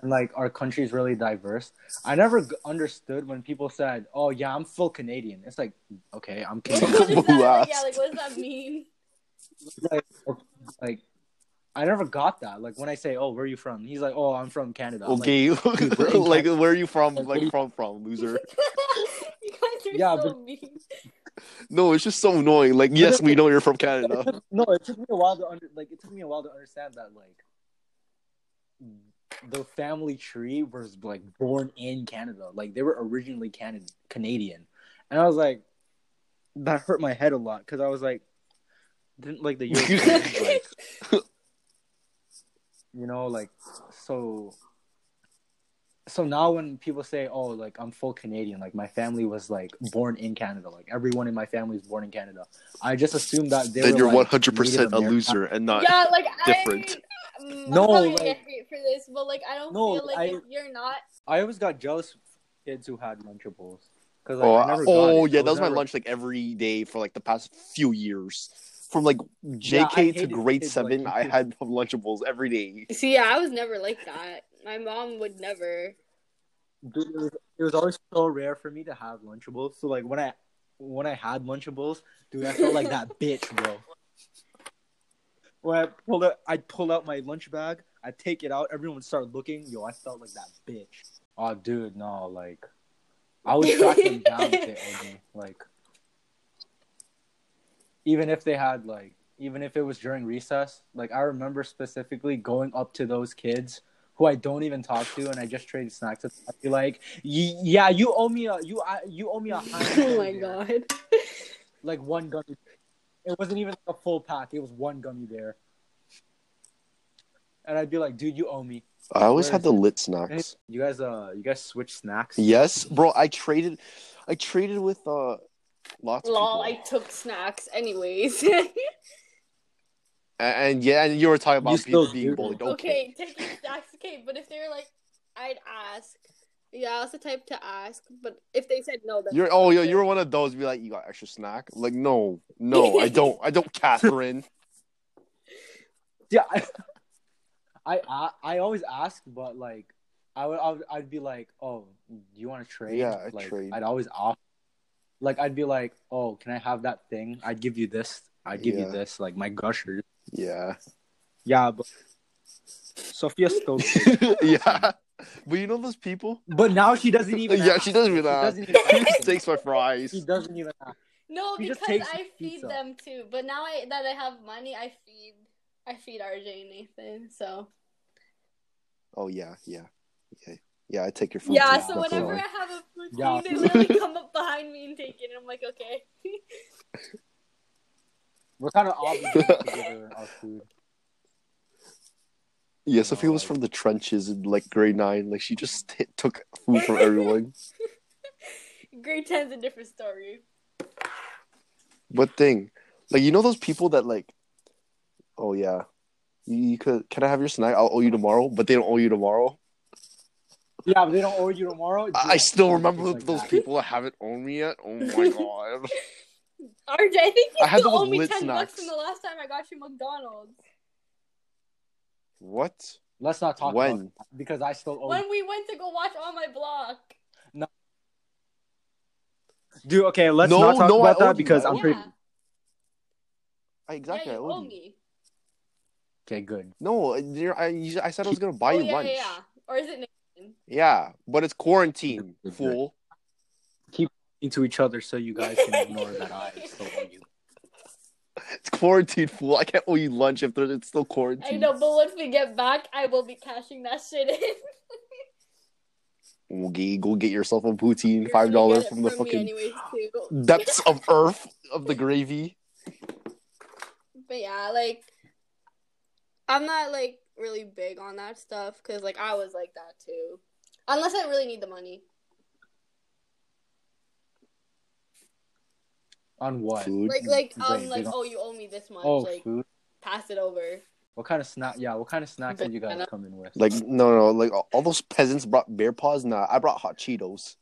B: and like our country is really diverse. I never g- understood when people said, "Oh yeah, I'm full Canadian." It's like, okay, I'm
C: What
B: Canadian.
C: does that, like, yeah, like what does that mean?
B: like, like, I never got that. Like when I say, "Oh, where are you from?" He's like, "Oh, I'm from Canada." I'm
A: Okay,
B: we're
A: like where are you from?
B: Like,
A: Like from from loser.
C: you guys are
B: Yeah,
C: so
B: but-
C: mean.
A: No, it's just so annoying. Like yes, we know you're from
B: It
A: Canada.
B: took- no, it took me a while to under like it took me a while to understand that like the family tree was like born in Canada. Like they were originally Canada Canadian, and I was like, that hurt my head a lot because I was like, didn't like the Europeans like you know like so. So now when people say, "Oh, like I'm full Canadian," like my family was like born in Canada, like everyone in my family is born in Canada. I just assume that they
A: then
B: were
A: you're
B: like,
A: one hundred percent
B: Native
A: a loser and not.
C: yeah, like
A: different.
C: I, mm,
B: No,
C: I'm probably gonna
B: like-
C: for this, but like I don't
B: No,
C: feel like
B: I-
C: if you're not.
B: I always got jealous of kids who had Lunchables. Cause, like,
A: Oh,
B: I
A: I-
B: never
A: oh
B: it.
A: yeah,
B: I
A: that was my lunch like every day for like the past few years. From like
B: Yeah,
A: JK to grade
B: kids like
A: seven, I had Lunchables every day.
C: See, yeah, I was never like that. My mom would never.
B: Dude, it, was, it was always so rare for me to have Lunchables. So like when I when I had Lunchables, dude, I felt like that bitch, bro. When I pulled out, I'd pull out my lunch bag, I'd take it out, everyone would start looking. Yo, I felt like that bitch. Oh, dude, no, like I would track them down if they owed me. Like even if they had like even if it was during recess, like I remember specifically going up to those kids who I don't even talk to, and I just traded snacks. with. I'd be like, "Y- "Yeah, you owe me a you I, you owe me a
C: Oh my
B: gummy bear."
C: god.
B: like one gummy. It wasn't even like a full pack. It was one gummy bear, and I'd be like, "Dude, you owe me."
A: I always
B: Where
A: had the
B: it?
A: lit snacks.
B: You guys, uh, you guys switch snacks.
A: Yes, bro. I traded, I traded with uh lots of
C: Lol, I took snacks anyways.
A: And, and yeah, and you were talking about
B: You
A: people being bullied. Okay.
C: okay, taking snacks, okay, but if they were like, I'd ask. Yeah, I was the type to ask, but if they said no, then
A: You're oh yo, you're one of those. Be like, you got extra snack? Like, no, no, I don't. I don't, Catherine.
B: Yeah, I, I, I, I always ask, but like, I would, I would, I'd be like, "Oh, do you want to trade?"
A: Yeah, I'd
B: like,
A: trade.
B: I'd always offer. Like, I'd be like, "Oh, can I have that thing? I'd give you this. I'd give
A: Yeah.
B: you this. Like my gushers."
A: Yeah,
B: Yeah, but Sophia still.
A: yeah. But you know those people?
B: but now she doesn't even.
A: yeah,
B: ask.
A: she doesn't even
B: She doesn't even
A: She just takes my fries.
B: She doesn't even ask.
C: no,
B: He just
C: because I feed
B: pizza.
C: them too. But now I, that I have money, I feed, I feed RJ and Nathan. So
A: Oh yeah, yeah, yeah, yeah. I take your food.
C: yeah,
A: too,
C: so
A: not
C: whenever. I have a food
B: Yeah.
C: they literally come up behind me and take it, and I'm like, okay.
B: We're kind of obligated to give her our food.
A: Yeah, Sophia oh was
B: like-
A: from the trenches in like grade nine. Like she just hit, took food from everyone.
C: Grade 10's a different story.
A: What thing? Like you know those people that like, oh yeah, you, you could. Can I have your snack? I'll owe you tomorrow, but they don't owe you tomorrow.
B: Yeah, but they don't owe you tomorrow.
A: I, I still remember
B: like
A: those
B: that.
A: people that haven't owned me yet. Oh my god.
C: RJ, I think you
A: I had
C: still owe me
A: lit
C: 10 bucks from the last time I got you McDonald's.
A: What?
B: Let's not talk
A: When?
B: about that because I still owe.
C: When we went to go watch on my block. No.
B: Dude, okay, let's
A: No,
B: not talk
A: no,
B: about that because
A: I
B: I'm
A: owed
B: pretty.
C: yeah.
A: I, exactly.
C: yeah,
A: I
C: you
A: owed
C: owe
A: you.
C: me.
B: Okay, good.
A: No, you're- I, you- I said I was gonna buy
C: oh,
A: you
C: yeah,
A: lunch.
C: yeah, yeah. Or is it Nathan?
A: Yeah, but it's quarantine,
B: Good, good.
A: fool.
B: Into each other so you guys can ignore that I still owe you.
A: It's quarantine, fool. I can't owe you lunch if there- it's still quarantine.
C: I know, but once we get back, I will be cashing that shit in.
A: Okay, go get yourself a poutine,
C: You're
A: five dollars
C: get
A: from the
C: me
A: fucking
C: anyways
A: depths of earth of the gravy.
C: But yeah, like I'm not like really big on that stuff because like I was like that too. Unless I really need the money.
B: On what?
A: Food.
C: Like like
B: Wait,
C: um
B: they
C: like oh you owe me this much.
B: Oh,
C: like
B: food.
C: pass it over.
B: What kind of snack? Yeah, what kind of snacks did you guys come in with?
A: Like no, no, like all those peasants brought bear paws. Nah, I brought hot Cheetos.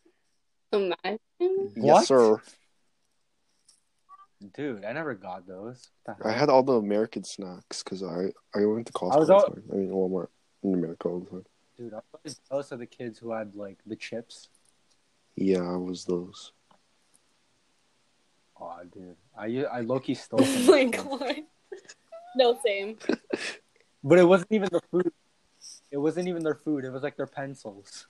C: Imagine.
B: What?
A: Yes, sir.
B: Dude, I never got those.
A: I had all the American snacks because I I went to Costco.
B: I was
A: all
B: out-
A: the time. I mean Walmart in America all the time.
B: Dude, I was always jealous of the kids who had like the chips.
A: Yeah, I was those.
B: Oh, dude, I low key stole
C: Oh my god. No same.
B: But it wasn't even the food. It wasn't even their food. It was like their pencils.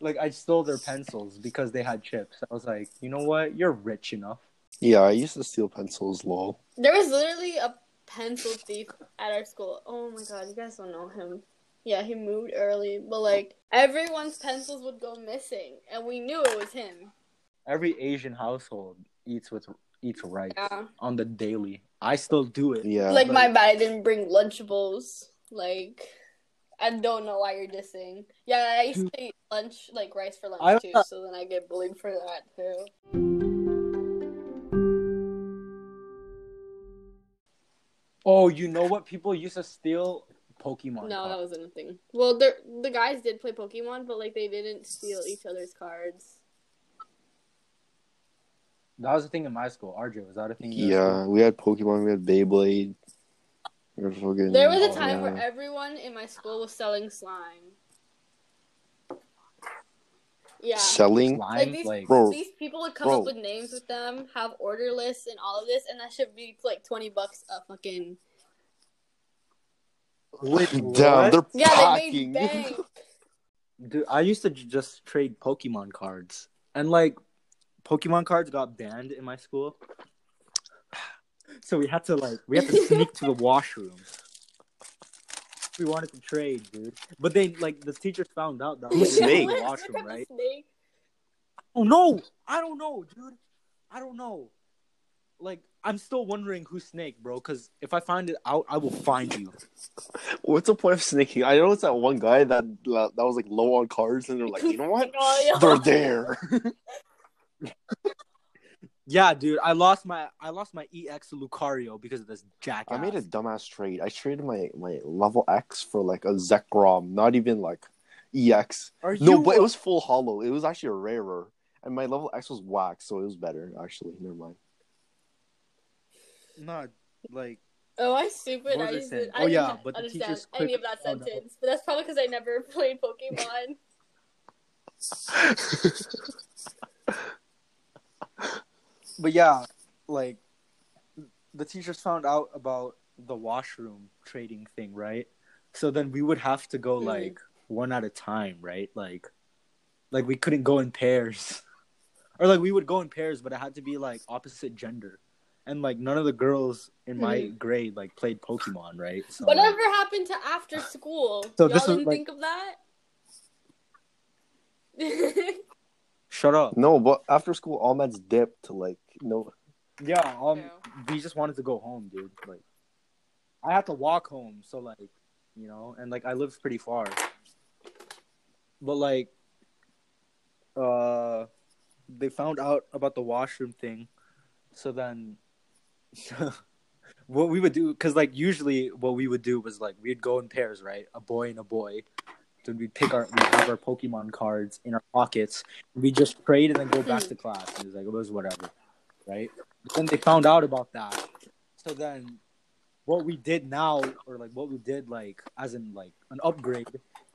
B: Like I stole their pencils because they had chips. I was like, you know what? You're rich enough.
A: Yeah, I used to steal pencils. Lol.
C: There was literally a pencil thief at our school. Oh my god, you guys don't know him. Yeah, he moved early, but like everyone's pencils would go missing, and we knew it was him.
B: Every Asian household eats with eats rice
C: Yeah.
B: on the daily. I still do it.
A: Yeah.
C: like
B: but-
C: my bad, I didn't bring Lunchables. Like, I don't know why you're dissing. Yeah, I used to eat lunch like rice for lunch
B: I-
C: too, so then I get bullied for that too.
B: Oh, you know what? People used to steal Pokemon.
C: No, that wasn't a thing. Well, the the guys did play Pokemon, but like they didn't steal each other's cards.
B: That was a thing in my school. RJ, was that a thing? in your
A: Yeah, we had Pokemon. We had Beyblade. We had fucking,
C: There was a time
A: yeah.
C: where everyone in my school was selling slime. Yeah.
A: selling.
B: Slime?
C: Like these,
B: Like,
A: Bro.
C: these people would come
A: Bro.
C: up with names with them, have order lists and all of this, and that should be like twenty bucks a fucking.
B: Wait,
A: Damn,
B: what?
A: they're
C: Yeah,
A: packing.
C: they made bank.
B: Dude, I used to just trade Pokemon cards, and like, Pokemon cards got banned in my school, so we had to like we had to sneak to the washroom. We wanted to trade, dude, but they like the teachers found out that we
A: Who's
B: were in
A: Snake?
B: the washroom, right? Oh no, I don't know, dude. I don't know. Like, I'm still wondering who's Snake, bro. Because if I find it out, I will find you.
A: What's the point of snaking? I know it's that one guy that that was like low on cards, and they're like, you know what?
C: Oh, yeah.
A: They're there.
B: Yeah, dude. I lost my I lost my EX Lucario because of this jackass.
A: I made a dumbass trade. I traded my my level X for like a Zekrom, not even like EX.
B: Are you?
A: No, but it was full holo. It was actually a rarer, and my level X was wax, so it was better. Actually, never mind.
B: not like.
C: Oh, I stupid. I
B: I
C: used
B: saying?
C: to,
B: Oh,
C: I
B: yeah,
C: didn't
B: but the
C: understand
B: teachers
C: any
B: quick-
C: of that
B: oh, no.
C: sentence. But that's probably because I never played Pokemon.
B: But yeah, like the teachers found out about the washroom trading thing, right? So then we would have to go
C: Mhm.
B: like one at a time, right? Like, like we couldn't go in pairs, or like we would go in pairs, but it had to be like opposite gender, and like none of the girls in my grade like played Pokemon, right? So, like-
C: Whatever happened to after school?
B: So
C: Y'all
B: this was,
C: didn't
B: like-
C: think of that?
B: shut up.
A: no, but after school, all that's dipped to like no.
B: Yeah, um,
C: Yeah.
B: we just wanted to go home, dude. Like, I had to walk home, so like, you know, and like I lived pretty far. But like, uh, they found out about the washroom thing, so then, what we would do, because like usually what we would do was like we'd go in pairs, right? A boy and a boy. Then we'd pick our, we'd have our Pokemon cards in our pockets. We just trade and then go back to hmm. class. And it was like it was whatever, right? But then they found out about that. So then what we did now, or like what we did, like as in like an upgrade.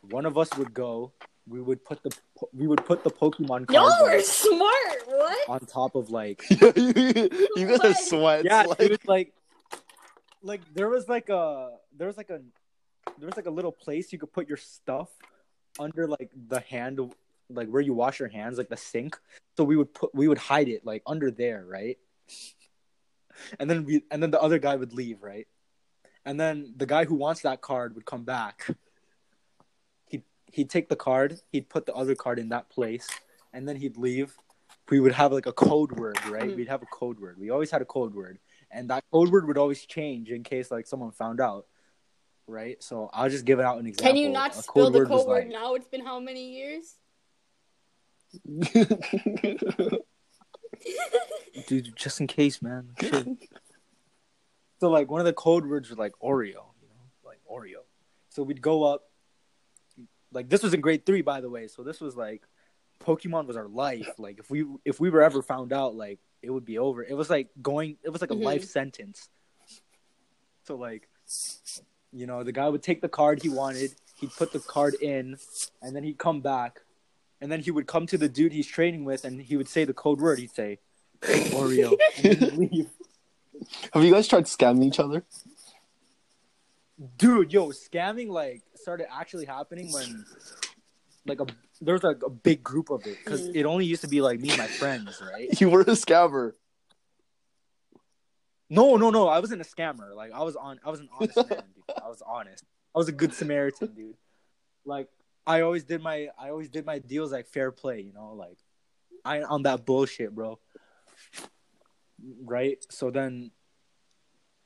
B: One of us would go. We would put the we would put the Pokemon
C: Y'all
B: cards
C: were smart. What?
B: on top of like
A: you guys are
C: What?
A: sweats.
B: yeah,
A: like,
B: dude, like like there was like a there was like a there was like a little place you could put your stuff under like the handle like where you wash your hands like the sink. So we would put we would hide it like under there right? And then we and then the other guy would leave right? And then the guy who wants that card would come back. He'd he'd take the card he'd put the other card in that place and then he'd leave. We would have like a code word right?
C: Mhm.
B: we'd have a code word. We always had a code word. And that code word would always change in case like someone found out right? So i'll just give it out an example
C: Can you not
B: A
C: spill the code word
B: like-
C: now? It's been how many years?
B: dude just in case man. So like one of the code words was like oreo you know like oreo. So we'd go up like this was in grade three by the way. So this was like pokemon was our life. Like if we if we were ever found out like it would be over. It was like going it was like a
C: Mhm.
B: life sentence. So like you know the guy would take the card he wanted he'd put the card in and then he'd come back and then he would come to the dude he's training with and he would say the code word he'd say oreo and he'd leave
A: Have you guys tried scamming each other?
B: dude yo scamming like started actually happening when like a there was like a big group of it because it only used to be like me and my friends right
A: You were a scammer.
B: No no no i wasn't a scammer. Like i was on i was an honest man dude. I was honest. I was a good samaritan dude. Like i always did my i always did my deals like fair play you know like i on that bullshit bro. Right? So then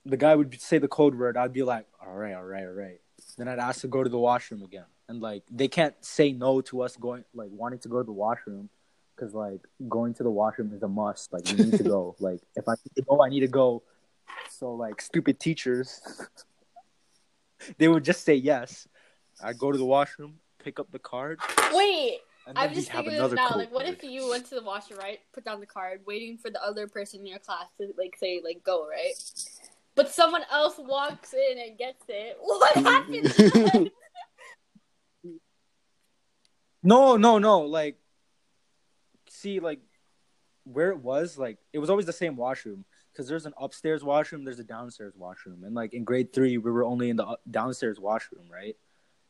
B: the guy would say the code word. I'd be like all right all right all right. Then i'd ask to go to the washroom again. And like they can't say no to us going like wanting to go to the washroom because like going to the washroom is a must. Like you need to go. Like if i need to go i need to go so like stupid teachers they would just say yes i'd go to the washroom pick up the card
C: Wait, I'm just thinking this now. Like, what if you went to the washroom, right? Put down the card, waiting for the other person in your class to like say like go, right? But someone else walks in and gets it. What mm-hmm. happens?
B: No, no, no. Like, see, like, where it was, like, it was always the same washroom. Because there's an upstairs washroom, there's a downstairs washroom. And, like, in grade three, we were only in the uh, downstairs washroom, right?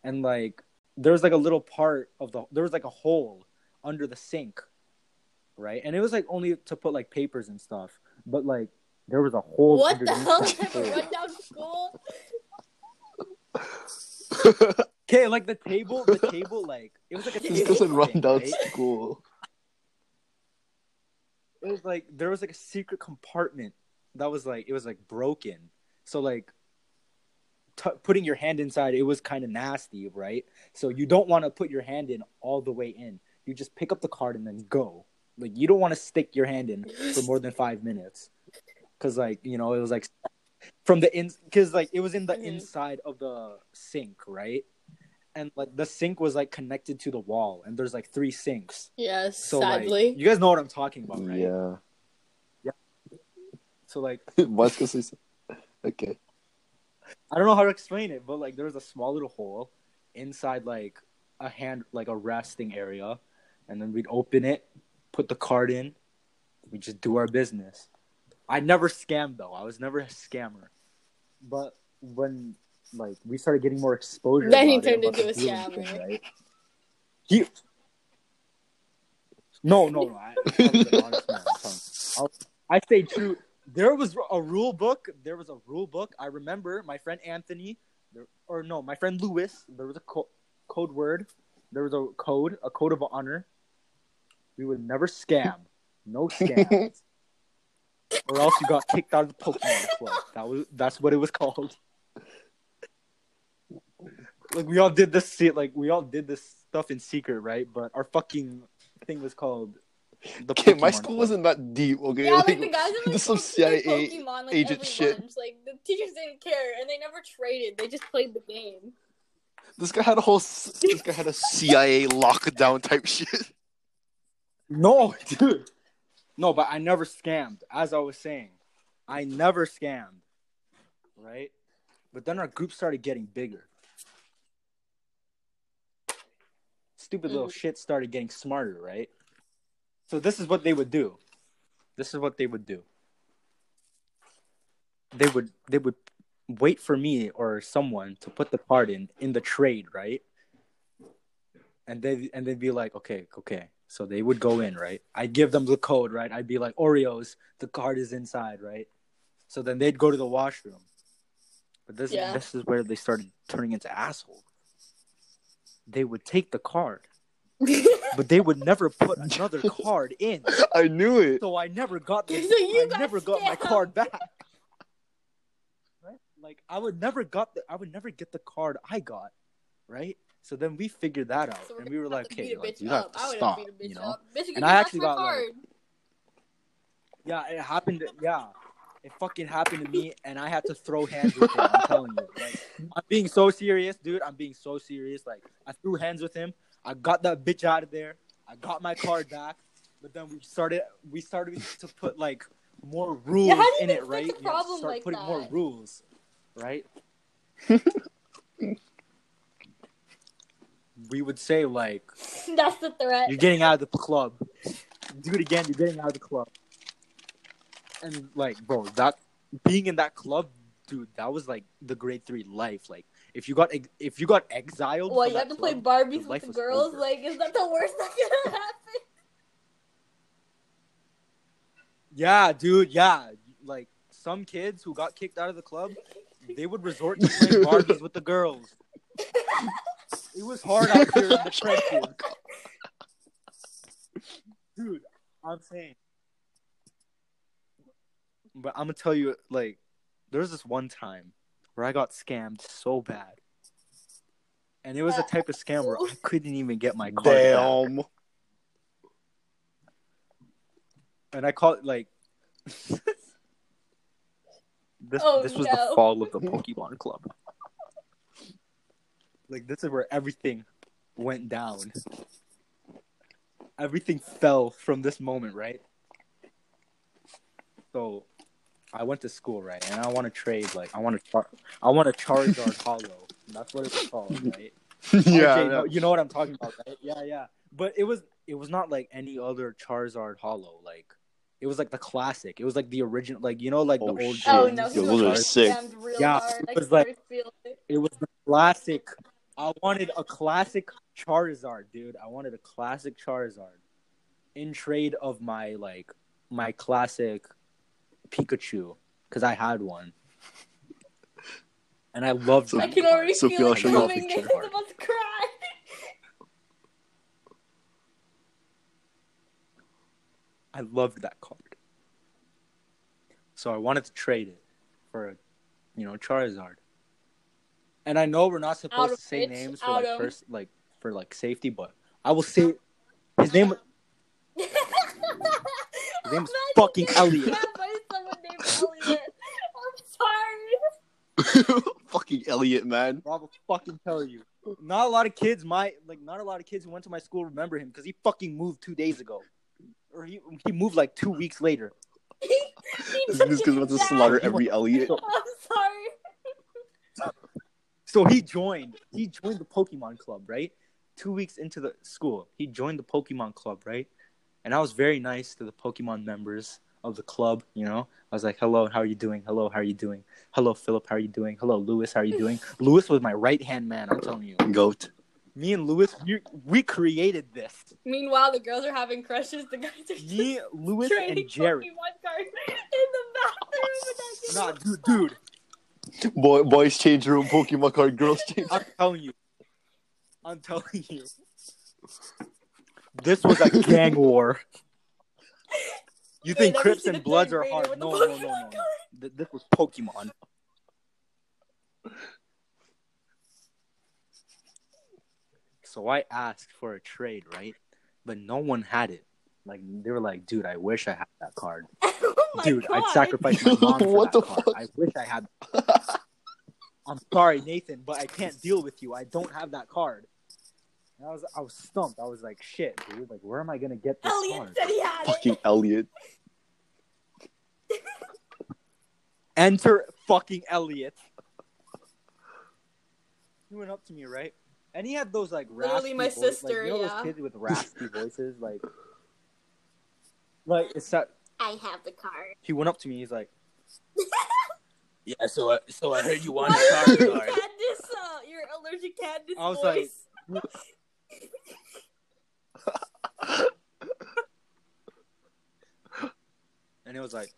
B: And, like, there was, like, a little part of the, there was, like, a hole under the sink, right? And it was, like, only to put, like, papers and stuff. But, like, there was a hole
C: what the hell
B: the
C: type of
B: hole.
C: rundown school?
B: Okay, like, the table, the table, like, it was, like, a
C: This
A: this doesn't run down
B: right?
A: school.
B: It was like there was like a secret compartment that was like it was like broken. So like t- putting your hand inside it was kind of nasty right? So you don't want to put your hand in all the way in. You just pick up the card and then go. Like you don't want to stick your hand in for more than five minutes. Because like you know it was like from the in because like it was in the
C: Mhm.
B: inside of the sink right and like the sink was like connected to the wall and there's like three sinks
C: Yes,
B: so
C: sadly.
B: like you guys know what i'm talking about right
A: Yeah.
B: so like
A: What's gonna say? Okay.
B: I don't know how to explain it, but like there was a small little hole inside like a hand like a resting area, and then we'd open it, put the card in, we just do our business. I never scammed though. I was never a scammer. But when like we started getting more exposure,
C: Then he turned into a scammer.
B: right? He No, no, no. I, I was man. I'm telling you. I'll- I stay true. There was a rule book. There was a rule book. I remember my friend Anthony, or no, my friend Lewis. There was a co- code word. There was a code, a code of honor. We would never scam. No scams. or else you got kicked out of the Pokemon Club. That was that's what it was called. Like we all did this se- like we all did this stuff in secret, right? But our fucking thing was called the
A: Okay, my school
B: Club.
A: wasn't that deep. Okay,
C: Yeah, like, the guys in my
A: this some CIA
C: Pokemon, like,
A: agent shit.
C: Lunch. Like the teachers didn't care, and they never traded. They just played the game.
A: This guy had a whole. This guy had a CIA lockdown type shit.
B: No, dude. No, but I never scammed. As I was saying, I never scammed. Right? But then our group started getting bigger. Stupid little mm-hmm. shit started getting smarter, right? So this is what they would do. This is what they would do. They would they would wait for me or someone to put the card in in the trade, right? And they and they'd be like, okay, okay. So they would go in, right? I'd give them the code, right? I'd be like, Oreos, the card is inside, right? So then they'd go to the washroom. But this
C: Yeah.
B: this is where they started turning into assholes. They would take the card, but they would never put another card in.
A: I knew it.
B: So I never got the,
C: So you
B: I
C: got
B: never got my card back. Right? Like I would never got the I would never get the card I got, right? So then we figured that out,
C: So
B: and we were like,
C: have to beat
B: "Okay,
C: a
B: like, you have to
C: I
B: stop,"
C: beat a bitch
B: you know?
C: up. Bitch,
B: And
C: me
B: I actually
C: my
B: got, like. Yeah, it happened. Yeah, it fucking happened to me, and I had to throw hands with him. I'm telling you, like, I'm being so serious, dude. I'm being so serious. Like, I threw hands with him. I got that bitch out of there. I got my card back, but then we started. We started to put like more rules
C: you
B: in it, right?
C: a
B: We had to
C: problem
B: start
C: like
B: putting more rules, right? we would say like,
C: That's the threat.
B: you're getting out of the club. Do it again. You're getting out of the club. And like, bro, that being in that club, dude, that was like the grade three life. Like, if you got ex- if you got exiled,
C: Well, you have to play Barbies with the girls.
B: over.
C: Like, is that the worst that could happen?
B: Yeah, dude. Yeah, like some kids who got kicked out of the club, they would resort to playing Barbies with the girls. It was hard out here in the trenches, dude. I'm saying, but I'm gonna tell you, like, there was this one time where I got scammed so bad, and it was a type of scam where I couldn't even get my card back.
A: Damn.
B: and I call it like this.
C: Oh,
B: this was
C: no.
B: the fall of the Pokemon Club. Like this is where everything went down. Everything fell from this moment, right? So, I went to school, right, and I want to trade. Like, I want to, char- I want a Charizard Holo. That's what it's called, right?
A: yeah.
B: Okay,
A: yeah.
B: no, you know what I'm talking about, right? Yeah, yeah. But it was it was not like any other Charizard Holo. Like it was like the classic. It was like the original. Like you know, like
A: Oh,
B: the old.
A: shit.
C: Oh no, he
A: Yo,
C: was
A: those are
B: Charizard.
A: sick.
B: Yeah,
C: hard.
B: it was like-
C: already feel it.
B: It was the classic. I wanted a classic Charizard, dude. I wanted a classic Charizard in trade of my like my classic Pikachu because I had one, and I loved.
A: So-
C: I can already
A: Sophia,
C: feel
A: I'll
C: it
A: show
C: coming.
A: picture.
C: Nathan's about to cry.
B: I loved that card. So I wanted to trade it for a, you know, Charizard. And I know we're not supposed
C: Out
B: to say
C: of
B: names for
C: out
B: like
C: of-
B: first, like for like safety, but I will say his name.
C: His
B: name's fucking Elliot.
C: By someone named Elliot. I'm sorry.
A: Fucking Elliot, man.
B: I will fucking tell you. Not a lot of kids, my like, not a lot of kids who went to my school remember him because he fucking moved two days ago, or he he moved like two weeks later.
C: He, he
A: This
C: took
A: guy's about to slaughter every Elliot.
C: I'm sorry.
B: So he joined. He joined the Pokemon Club, right? Two weeks into the school, he joined the Pokemon Club, right? And I was very nice to the Pokemon members of the club. You know, I was like, "Hello, how are you doing? Hello, how are you doing? Hello, Philip, how are you doing? Hello, Lewis, how are you doing?" Lewis was my right hand man. I'm telling you,
A: Goat.
B: me and Lewis, we, we created this.
C: Meanwhile, the girls are having crushes. The guys are just
B: Me, Lewis, and Jared.
C: Pokemon cards in the bathroom.
B: Nah, dude, dude,
A: Boy, boys change room, Pokemon card, girls change.
B: I'm telling you, I'm telling you, this was a gang war. You
C: You
B: think Crips and Bloods are hard? No, no, no, no, no. Th- This was Pokemon. So I asked for a trade, right? But no one had it. Like they were like, "Dude, I wish I had that card.
C: oh
B: Dude,
C: God.
B: I'd sacrifice my mom for
A: What
B: that
A: the
B: card.
A: fuck?
B: I wish I had." I'm sorry, Nathan, but I can't deal with you. I don't have that card. And I was, I was stumped. I was like, "Shit, dude! Like, where am I gonna get this
C: Elliot
B: card?"
C: said he had
A: Fucking
C: it.
A: Elliot.
B: Enter fucking Elliot. he went up to me, right? And he had those like
C: Literally my
B: voice- like,
C: sister,
B: you know
C: yeah.
B: those kids with raspy voices, like, like it's that.
C: I have the card.
B: He went up to me. He's like, "Yeah, so I, so I heard you want
C: Why
B: a
C: is
B: car,
C: that your
B: card."
C: Candace, uh, your allergic Candace
B: I was like-
C: voice?
B: And it was like,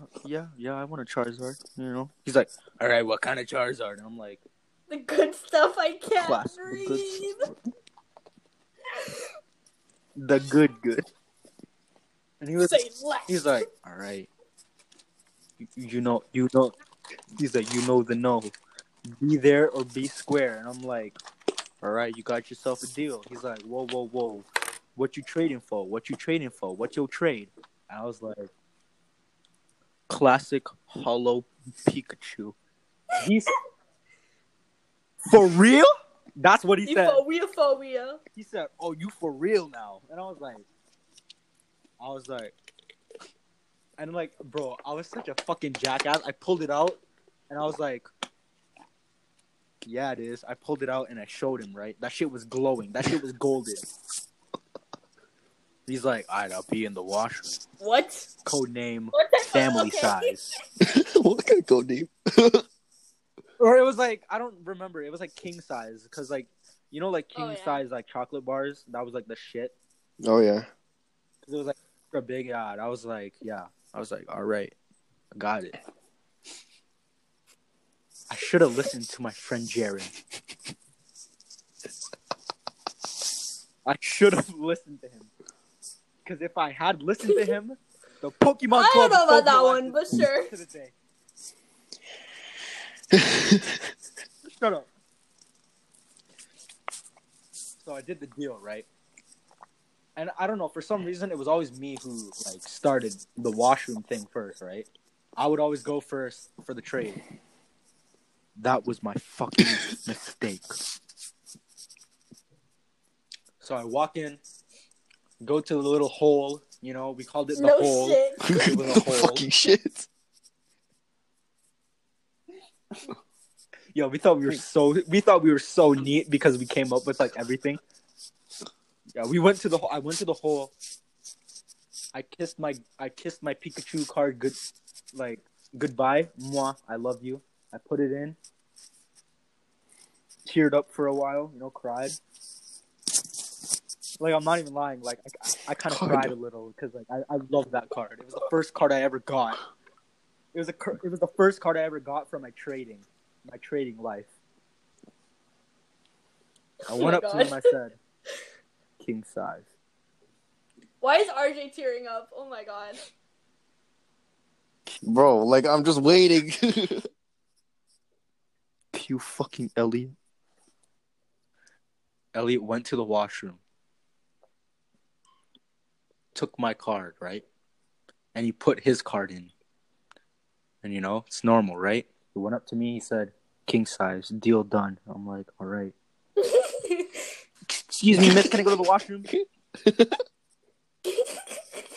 B: "Oh, "Yeah, yeah, I want a Charizard." You know? He's like, "All right, what kind of Charizard?" And I'm like,
C: the good stuff I can't
B: Classic
C: breathe.
B: good "The good, good." And he was,
C: Say less.
B: he's like, "All right, you, you know, you know." He's like, "You know the no, be there or be square." And I'm like, "All right, you got yourself a deal." He's like, "Whoa, whoa, whoa, what you trading for? What you trading for? What's your trade?" And I was like, "Classic holo Pikachu." He's for real. That's what he said.
C: For real, for real.
B: He said, "Oh, you for real now?" And I was like, I was like, and I'm like, bro, I was such a fucking jackass. I pulled it out, and I was like, "Yeah, it is." I pulled it out and I showed him. Right, that shit was glowing. That shit was golden. He's like, "Alright, I'll be in the washroom."
C: What?
B: Code name
C: What the
B: family
C: okay.
B: size.
A: what kind of code name?
B: Or it was like I don't remember. It was like king size because like you know like oh, king
C: Oh, yeah.
B: size like chocolate bars. That was like the shit.
A: Oh yeah.
B: 'Cause it was like a big yeah. I was like, yeah. I was like, all right, I got it. I should have listened to my friend Jared. I should have listened to him. Because if I had listened to him, the Pokemon
C: I
B: Club
C: don't know about that one, but sure.
B: to the day. Shut up. So I did the deal, right? And I don't know, for some reason it was always me who like started the washroom thing first, right? I would always go first for the trade. That was my fucking mistake. So I walk in, go to the little hole, you know, we called it the
C: No
B: hole.
C: shit.
B: It
A: the
B: hole.
A: fucking shit.
B: Yo, we thought we were so we thought we were so neat because we came up with like everything. Yeah, we went to the I went to the hole. I kissed my I kissed my Pikachu card good like goodbye. Moi, I love you. I put it in. Teared up for a while, you know, cried. Like I'm not even lying. Like I, I kind of cried a little because like I, I love that card. It was the first card I ever got. It was a it was the first card I ever got from my trading, my trading life. I
C: Oh
B: went
C: my
B: up to him. I said, "King size."
C: Why is RJ tearing up? Oh my god.
A: Bro, like I'm just waiting.
B: You fucking Elliot. Elliot went to the washroom, took my card, right? And he put his card in. And you know, it's normal, right? He went up to me, he said, King size, deal done. I'm like, all right. Excuse me, miss, can I go to the washroom?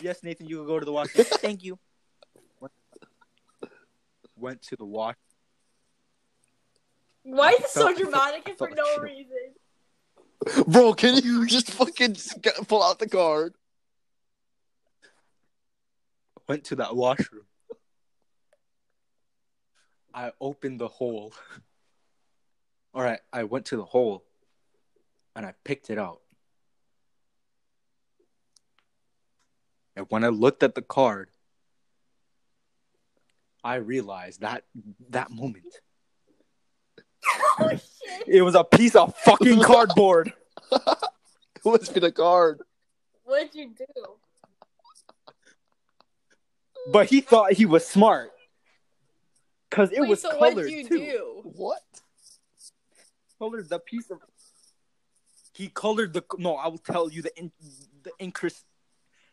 B: yes, Nathan, you can go to the washroom. Thank you. Went, went to the wash.
C: Why is it so
B: Felt-
C: dramatic and for
B: felt
C: no
B: shit.
C: reason?
A: Bro, can you just fucking pull out the card?
B: Went to that washroom. I opened the hole. All right, I went to the hole and I picked it out. And when I looked at the card, I realized that that moment
C: Oh shit.
B: it was a piece of fucking cardboard.
A: It was be the card.
C: What did you do?
B: But he thought he was smart. Cause it
C: Wait,
B: was
C: so
B: colored
C: what did you
B: too.
C: do?
A: What?
B: colored the piece of. He colored the. No, I will tell you the in, the incris,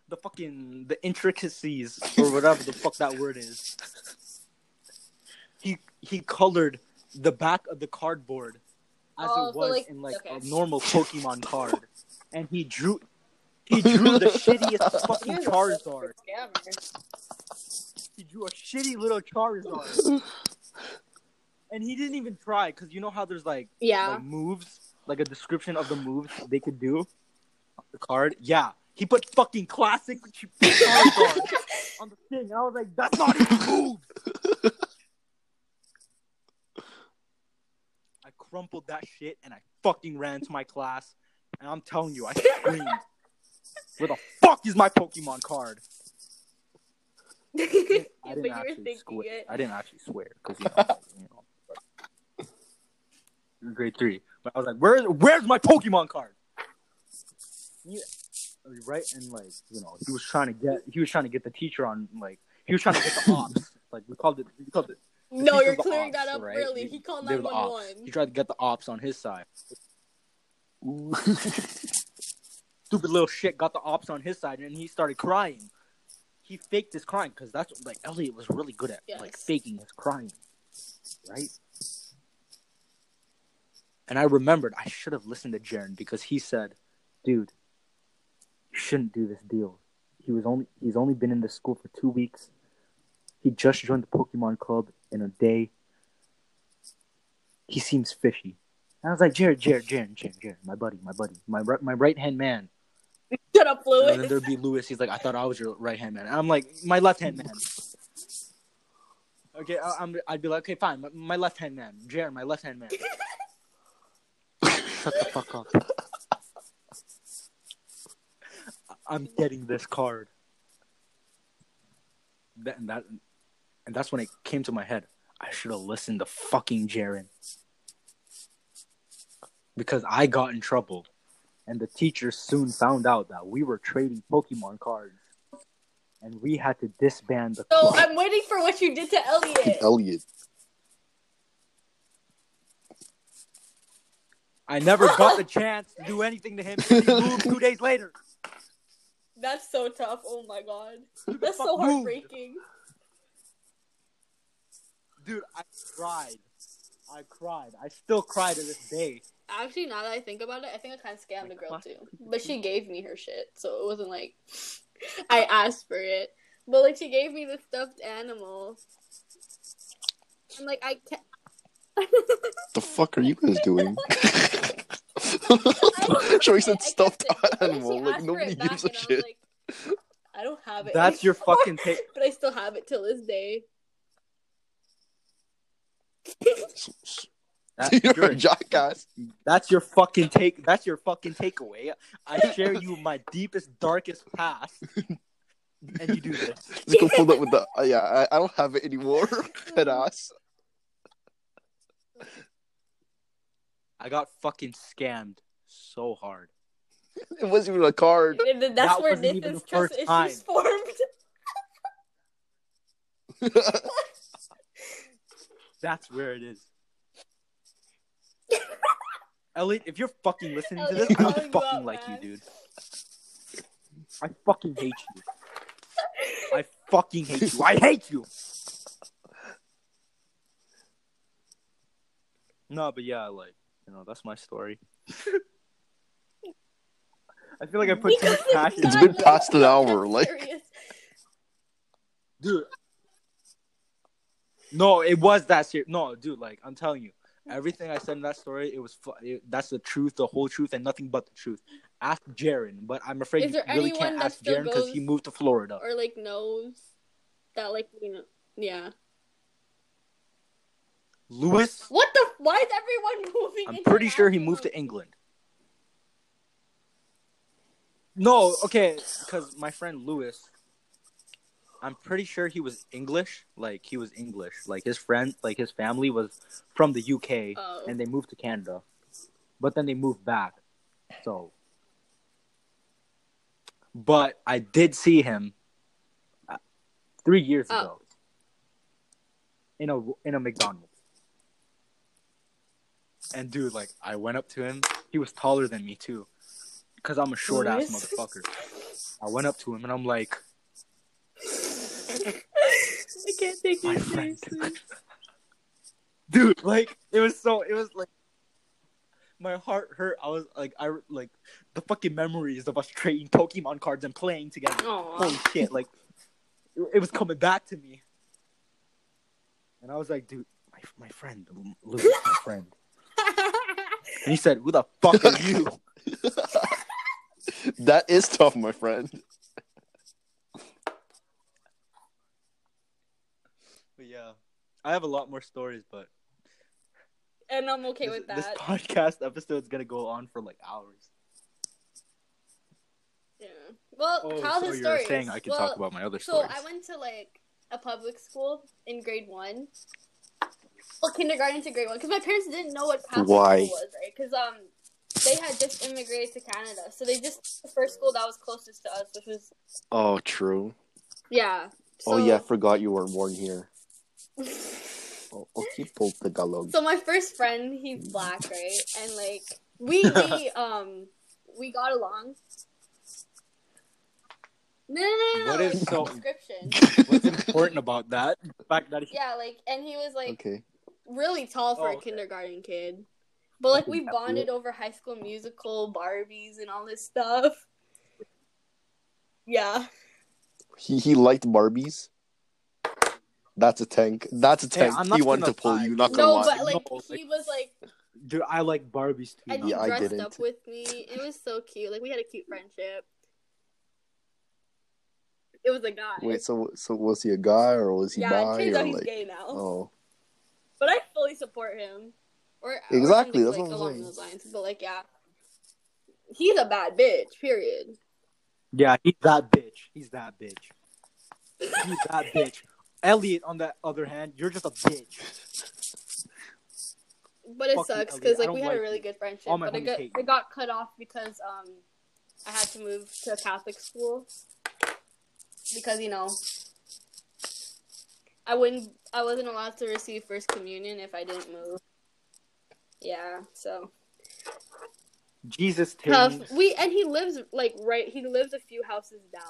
B: the fucking the intricacies or whatever the fuck that word is. He he colored the back of the cardboard as
C: Oh,
B: it
C: so
B: was
C: like-
B: in like
C: okay.
B: a normal Pokemon card, and he drew. He drew the shittiest fucking
C: You're
B: Charizard.
C: Scammer.
B: Drew a shitty little Charizard. and he didn't even try because you know how there's like
C: Yeah.
B: like moves, like a description of the moves they could do on the card. Yeah, he put fucking classic Charizard on the thing, and I was like, that's not even move. I crumpled that shit and I fucking ran to my class, and I'm telling you, I screamed, "Where the fuck is my Pokemon card?" I didn't
C: you were
B: actually
C: thinking
B: swear.
C: it.
B: I didn't actually swear because you know, you know, but- grade three. But I was like, "Where's where's my Pokemon card?" Yeah, right, and like you know, he was trying to get he was trying to get the teacher on like he was trying to get the ops. Like we called it, we called it.
C: No, you're clearing
B: ops,
C: that up
B: right?
C: early.
B: We-
C: He called
B: they were the ops.
C: 911.
B: He tried to get the ops on his side. Stupid little shit got the ops on his side, and he started crying. He faked his crying because that's what, like Elliot was really good at, like faking his crying, right? And I remembered I should have listened to Jaren because he said, "Dude, you shouldn't do this deal. He was only he's only been in the school for two weeks. He just joined the Pokemon Club in a day. He seems fishy." And I was like, "Jared, Jared, Jared, Jared, Jared, my buddy, my buddy, my my right hand man."
C: Shut up,
B: And then there'd be Lewis. He's like, "I thought I was your right hand man." And I'm like, "My left hand man." Okay, I, I'm. I'd be like, "Okay, fine, my, my left hand man, Jared, my left hand man." Shut the fuck up. I'm getting this card. That, and that and that's when it came to my head. I should have listened to fucking Jaren. Because I got in trouble. And the teachers soon found out that we were trading Pokemon cards. And we had to disband the
C: So
B: club.
C: I'm waiting for what you did to Elliot.
A: Elliot.
B: I never got the chance to do anything to him. He moved two days later.
C: That's so tough. Oh my god. That's so
B: moved.
C: heartbreaking.
B: Dude, I cried. I cried. I still cry to this day.
C: Actually, now that I think about it, I think I kind of scammed the girl too. But she gave me her shit, so it wasn't like I asked for it. But like she gave me the stuffed animal. I'm like I can't.
A: The fuck are you guys doing?
C: I
A: Sure,
C: I
A: said stuffed
C: it, but then she
A: animal. Like nobody gives a
C: and I
A: shit.
C: like, I don't have it.
B: That's your fucking take.
C: But I still have it till this day.
B: That-
A: You're
B: you're-
A: a jackass.
B: That's your fucking take. That's your fucking takeaway. I share you my deepest, darkest past, and you do this.
A: Just go pull up with the. Uh, yeah, I, I don't have it anymore. Head ass.
B: I got fucking scammed so hard.
A: It wasn't even a card.
C: And then that's
B: That
C: where
B: wasn't
C: Nathan's
B: the
C: trust
B: first time.
C: issues formed.
B: That's where it is. Elliot, if you're fucking listening to this, I
C: calling
B: don't fucking like
C: man.
B: you, dude. I fucking hate you. I fucking hate you. I hate you. No, but yeah, like you know, that's my story. I feel like I put too much
C: Because
B: passion.
A: It's
C: not
A: been past an hour, like-
B: dude. No, it was that serious. No, dude, like I'm telling you, everything I said in that story, it was it, that's the truth, the whole truth, and nothing but the truth. Ask Jaren, but I'm afraid you really can't ask Jaren because he moved to Florida.
C: or like knows that like you know yeah.
B: Lewis,
C: What the? Why is everyone moving?
B: I'm pretty sure he moved to England. No, okay, because my friend Lewis, I'm pretty sure he was English. Like he was English. Like his friend, like his family was from the UK,
C: Oh.
B: and they moved to Canada, but then they moved back. So, but I did see him uh, three years
C: Oh.
B: ago in a in a McDonald's. And dude, like I went up to him. He was taller than me too, because I'm a short ass motherfucker. I went up to him and I'm like,
C: can't take
B: my
C: you
B: friend.
C: seriously.
B: dude, like it was so. It was like my heart hurt. I was like, I like the fucking memories of us trading Pokemon cards and playing together.
C: Aw.
B: Holy shit! Like it, it was coming back to me, and I was like, dude, my my friend, Louis, my friend. And he said, "Who the fuck are you?"
A: that is tough, my friend.
B: Yeah, I have a lot more stories, but
C: and I'm okay
B: this,
C: with
B: this podcast episode is gonna go on for like hours.
C: yeah. Well,
B: Oh,
C: Kyle's
B: so
C: his
B: you're
C: stories.
B: saying I can
C: well,
B: talk about my other
C: So
B: stories?
C: I went to like a public school in grade one. Well, kindergarten to grade one, because my parents didn't know what Catholic
A: Why?
C: school was, right? Because um, they had just immigrated to Canada, so they just the first school that was closest to us, which was
A: Oh, true.
C: yeah.
A: oh
C: So-
A: yeah, forgot you weren't born here. Oh, okay, Tagalog.
C: So my first friend, he's black, right? And like we we um we got along. No, no, no, no.
B: What
C: no,
B: is so-
C: description?
B: What's important about that? The fact that he,
C: Yeah, like, and he was like
A: okay.
C: really tall for
B: Oh,
C: a
B: okay.
C: kindergarten kid. But like we bonded over High School Musical, Barbies, and all this stuff. Yeah,
A: He he liked Barbies. That's a tank. That's a tank.
B: I'm not
A: he wanted
B: gonna
A: pull
B: lie.
A: you. Not gonna
C: no,
A: lie.
C: but like
B: No,
C: he
B: like-
C: was like,
B: dude, I like Barbies too.
C: and he
A: Yeah, I
C: dressed
A: didn't.
C: up with me. It was so cute. Like we had a cute friendship. It was a guy.
A: Wait, so so was he a guy or was he
C: yeah, it turns
A: or
C: out he's
A: like?
C: gay now.
A: Oh,
C: But I fully support him. Or or
A: Exactly,
C: something,
A: that's
C: like,
A: what I'm
C: along
A: saying.
C: those lines. But like, yeah, he's a bad bitch. Period.
B: Yeah, he's that bitch. He's that bitch. He's that bitch. Elliot, on the other hand, you're just a bitch.
C: But it
B: Fuck you,
C: sucks
B: Elliot.
C: because
B: I
C: like
B: don't
C: we had
B: like
C: a really
B: you.
C: good friendship.
B: All my
C: But it
B: homies
C: got
B: hate you.
C: it got cut off because um I had to move to a Catholic school because you know I wouldn't I wasn't allowed to receive first communion if I didn't move. Yeah, so
B: Jesus
C: tough. We and he lives like right. He lives a few houses down.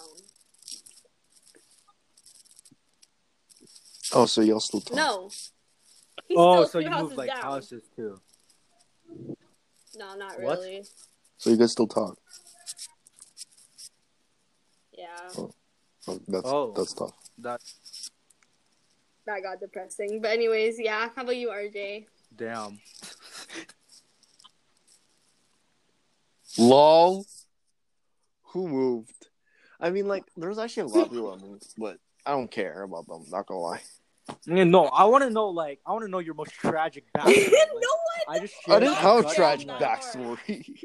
A: Oh, so y'all still talk?
C: No. He's
B: Oh,
C: still
B: so you moved like
C: down.
B: houses too.
C: No, not
B: What?
C: really.
A: So you guys still talk?
C: Yeah,
A: Oh, oh that's
B: Oh.
A: that's tough.
B: That
C: that got depressing. But anyways, yeah. How about you, RJ?
B: damn.
A: Lol. Who moved? I mean, like, there's actually a lot of people that moved, but I don't care about them. Not gonna lie.
B: Yeah, No, I want to know like I want to know your most tragic backstory. Like,
C: one.
B: I just
A: I didn't have a tragic backstory.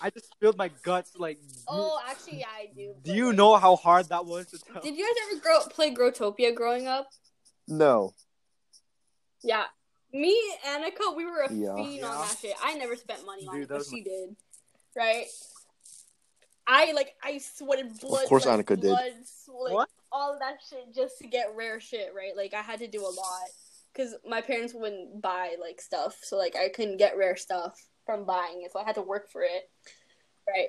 B: I just spilled my guts. Like,
C: Oh, actually, yeah, I do.
B: do you know how hard that was to tell?
C: Did you guys ever grow play Growtopia growing up?
A: no.
C: Yeah. Me and Annika, we were a
A: Yeah.
C: fiend on that shit. I never spent money on
B: Dude,
C: it, but
B: that was
C: she did. Right? I like I sweated blood.
A: Of course
C: sweat,
A: Annika did.
C: blood, Like,
B: What?
C: All that shit just to get rare shit, right? Like I had to do a lot because my parents wouldn't buy like stuff, so like I couldn't get rare stuff from buying it, so I had to work for it. Right?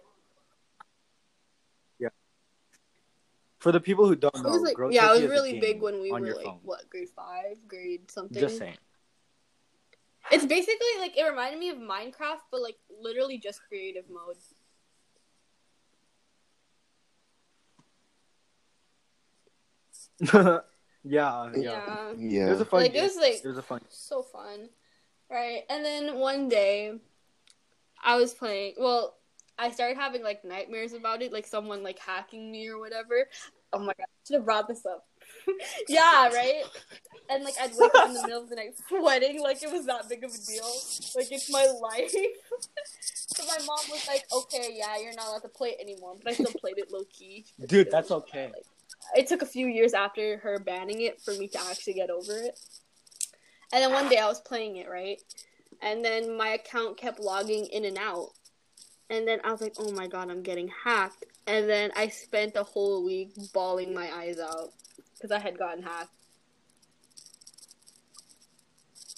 C: Yeah.
B: For the people who don't
C: It
B: know,
C: was like yeah, it was really big when we were like
B: phone.
C: what grade five, grade something.
B: Just saying.
C: It's basically like it reminded me of Minecraft, but like literally just creative mode.
B: yeah, yeah.
C: Yeah.
B: It was a fun
C: Like, it was, like-
B: it was a fun.
C: So fun. Right. And then one day I was playing well, I started having like nightmares about it, like someone like hacking me or whatever. Oh my god, I should have brought this up. yeah, right? And like I'd wake up in the middle of the night sweating like it was that big of a deal. Like it's my life. so my mom was like, Okay, yeah, you're not allowed to play it anymore. But I still played it low key.
B: Dude, that's okay.
C: Like, it took a few years after her banning it for me to actually get over it. And then one day I was playing it, right? And then my account kept logging in and out. And then I was like, oh my god, I'm getting hacked. And then I spent a whole week bawling my eyes out because I had gotten hacked.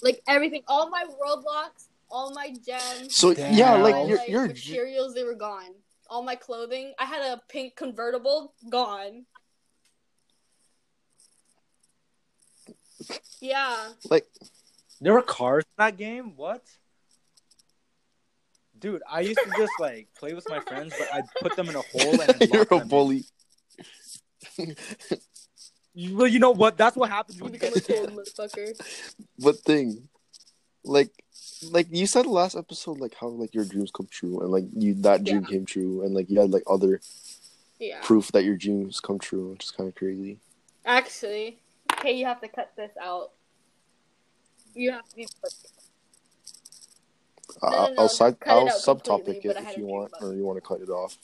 C: Like everything, all my world blocks, all my gems,
A: So
B: Damn.
A: yeah,
C: all
A: like
C: my,
A: you're
C: like,
A: you're
C: materials, they were gone. All my clothing, I had a pink convertible, gone. Yeah.
A: like
B: There were cars in that game. What? Dude, I used to just like play with my friends, but I'd put them in a hole and then
A: you're a
B: them in.
A: bully.
B: Well, you know what? That's what happens
C: You
B: when you
C: become a cold motherfucker.
A: What thing? Like, like you said last episode, like how like your dreams come true, and like you that dream
C: Yeah.
A: came true, and like you had like other
C: Yeah.
A: proof that your dreams come true, which is kind of crazy.
C: Actually, okay, you have to cut this out. You have to be. No,
A: I'll,
C: no,
A: I'll side, I'll
C: out
A: subtopic it
C: but I had
A: if you want, or you want to cut it off.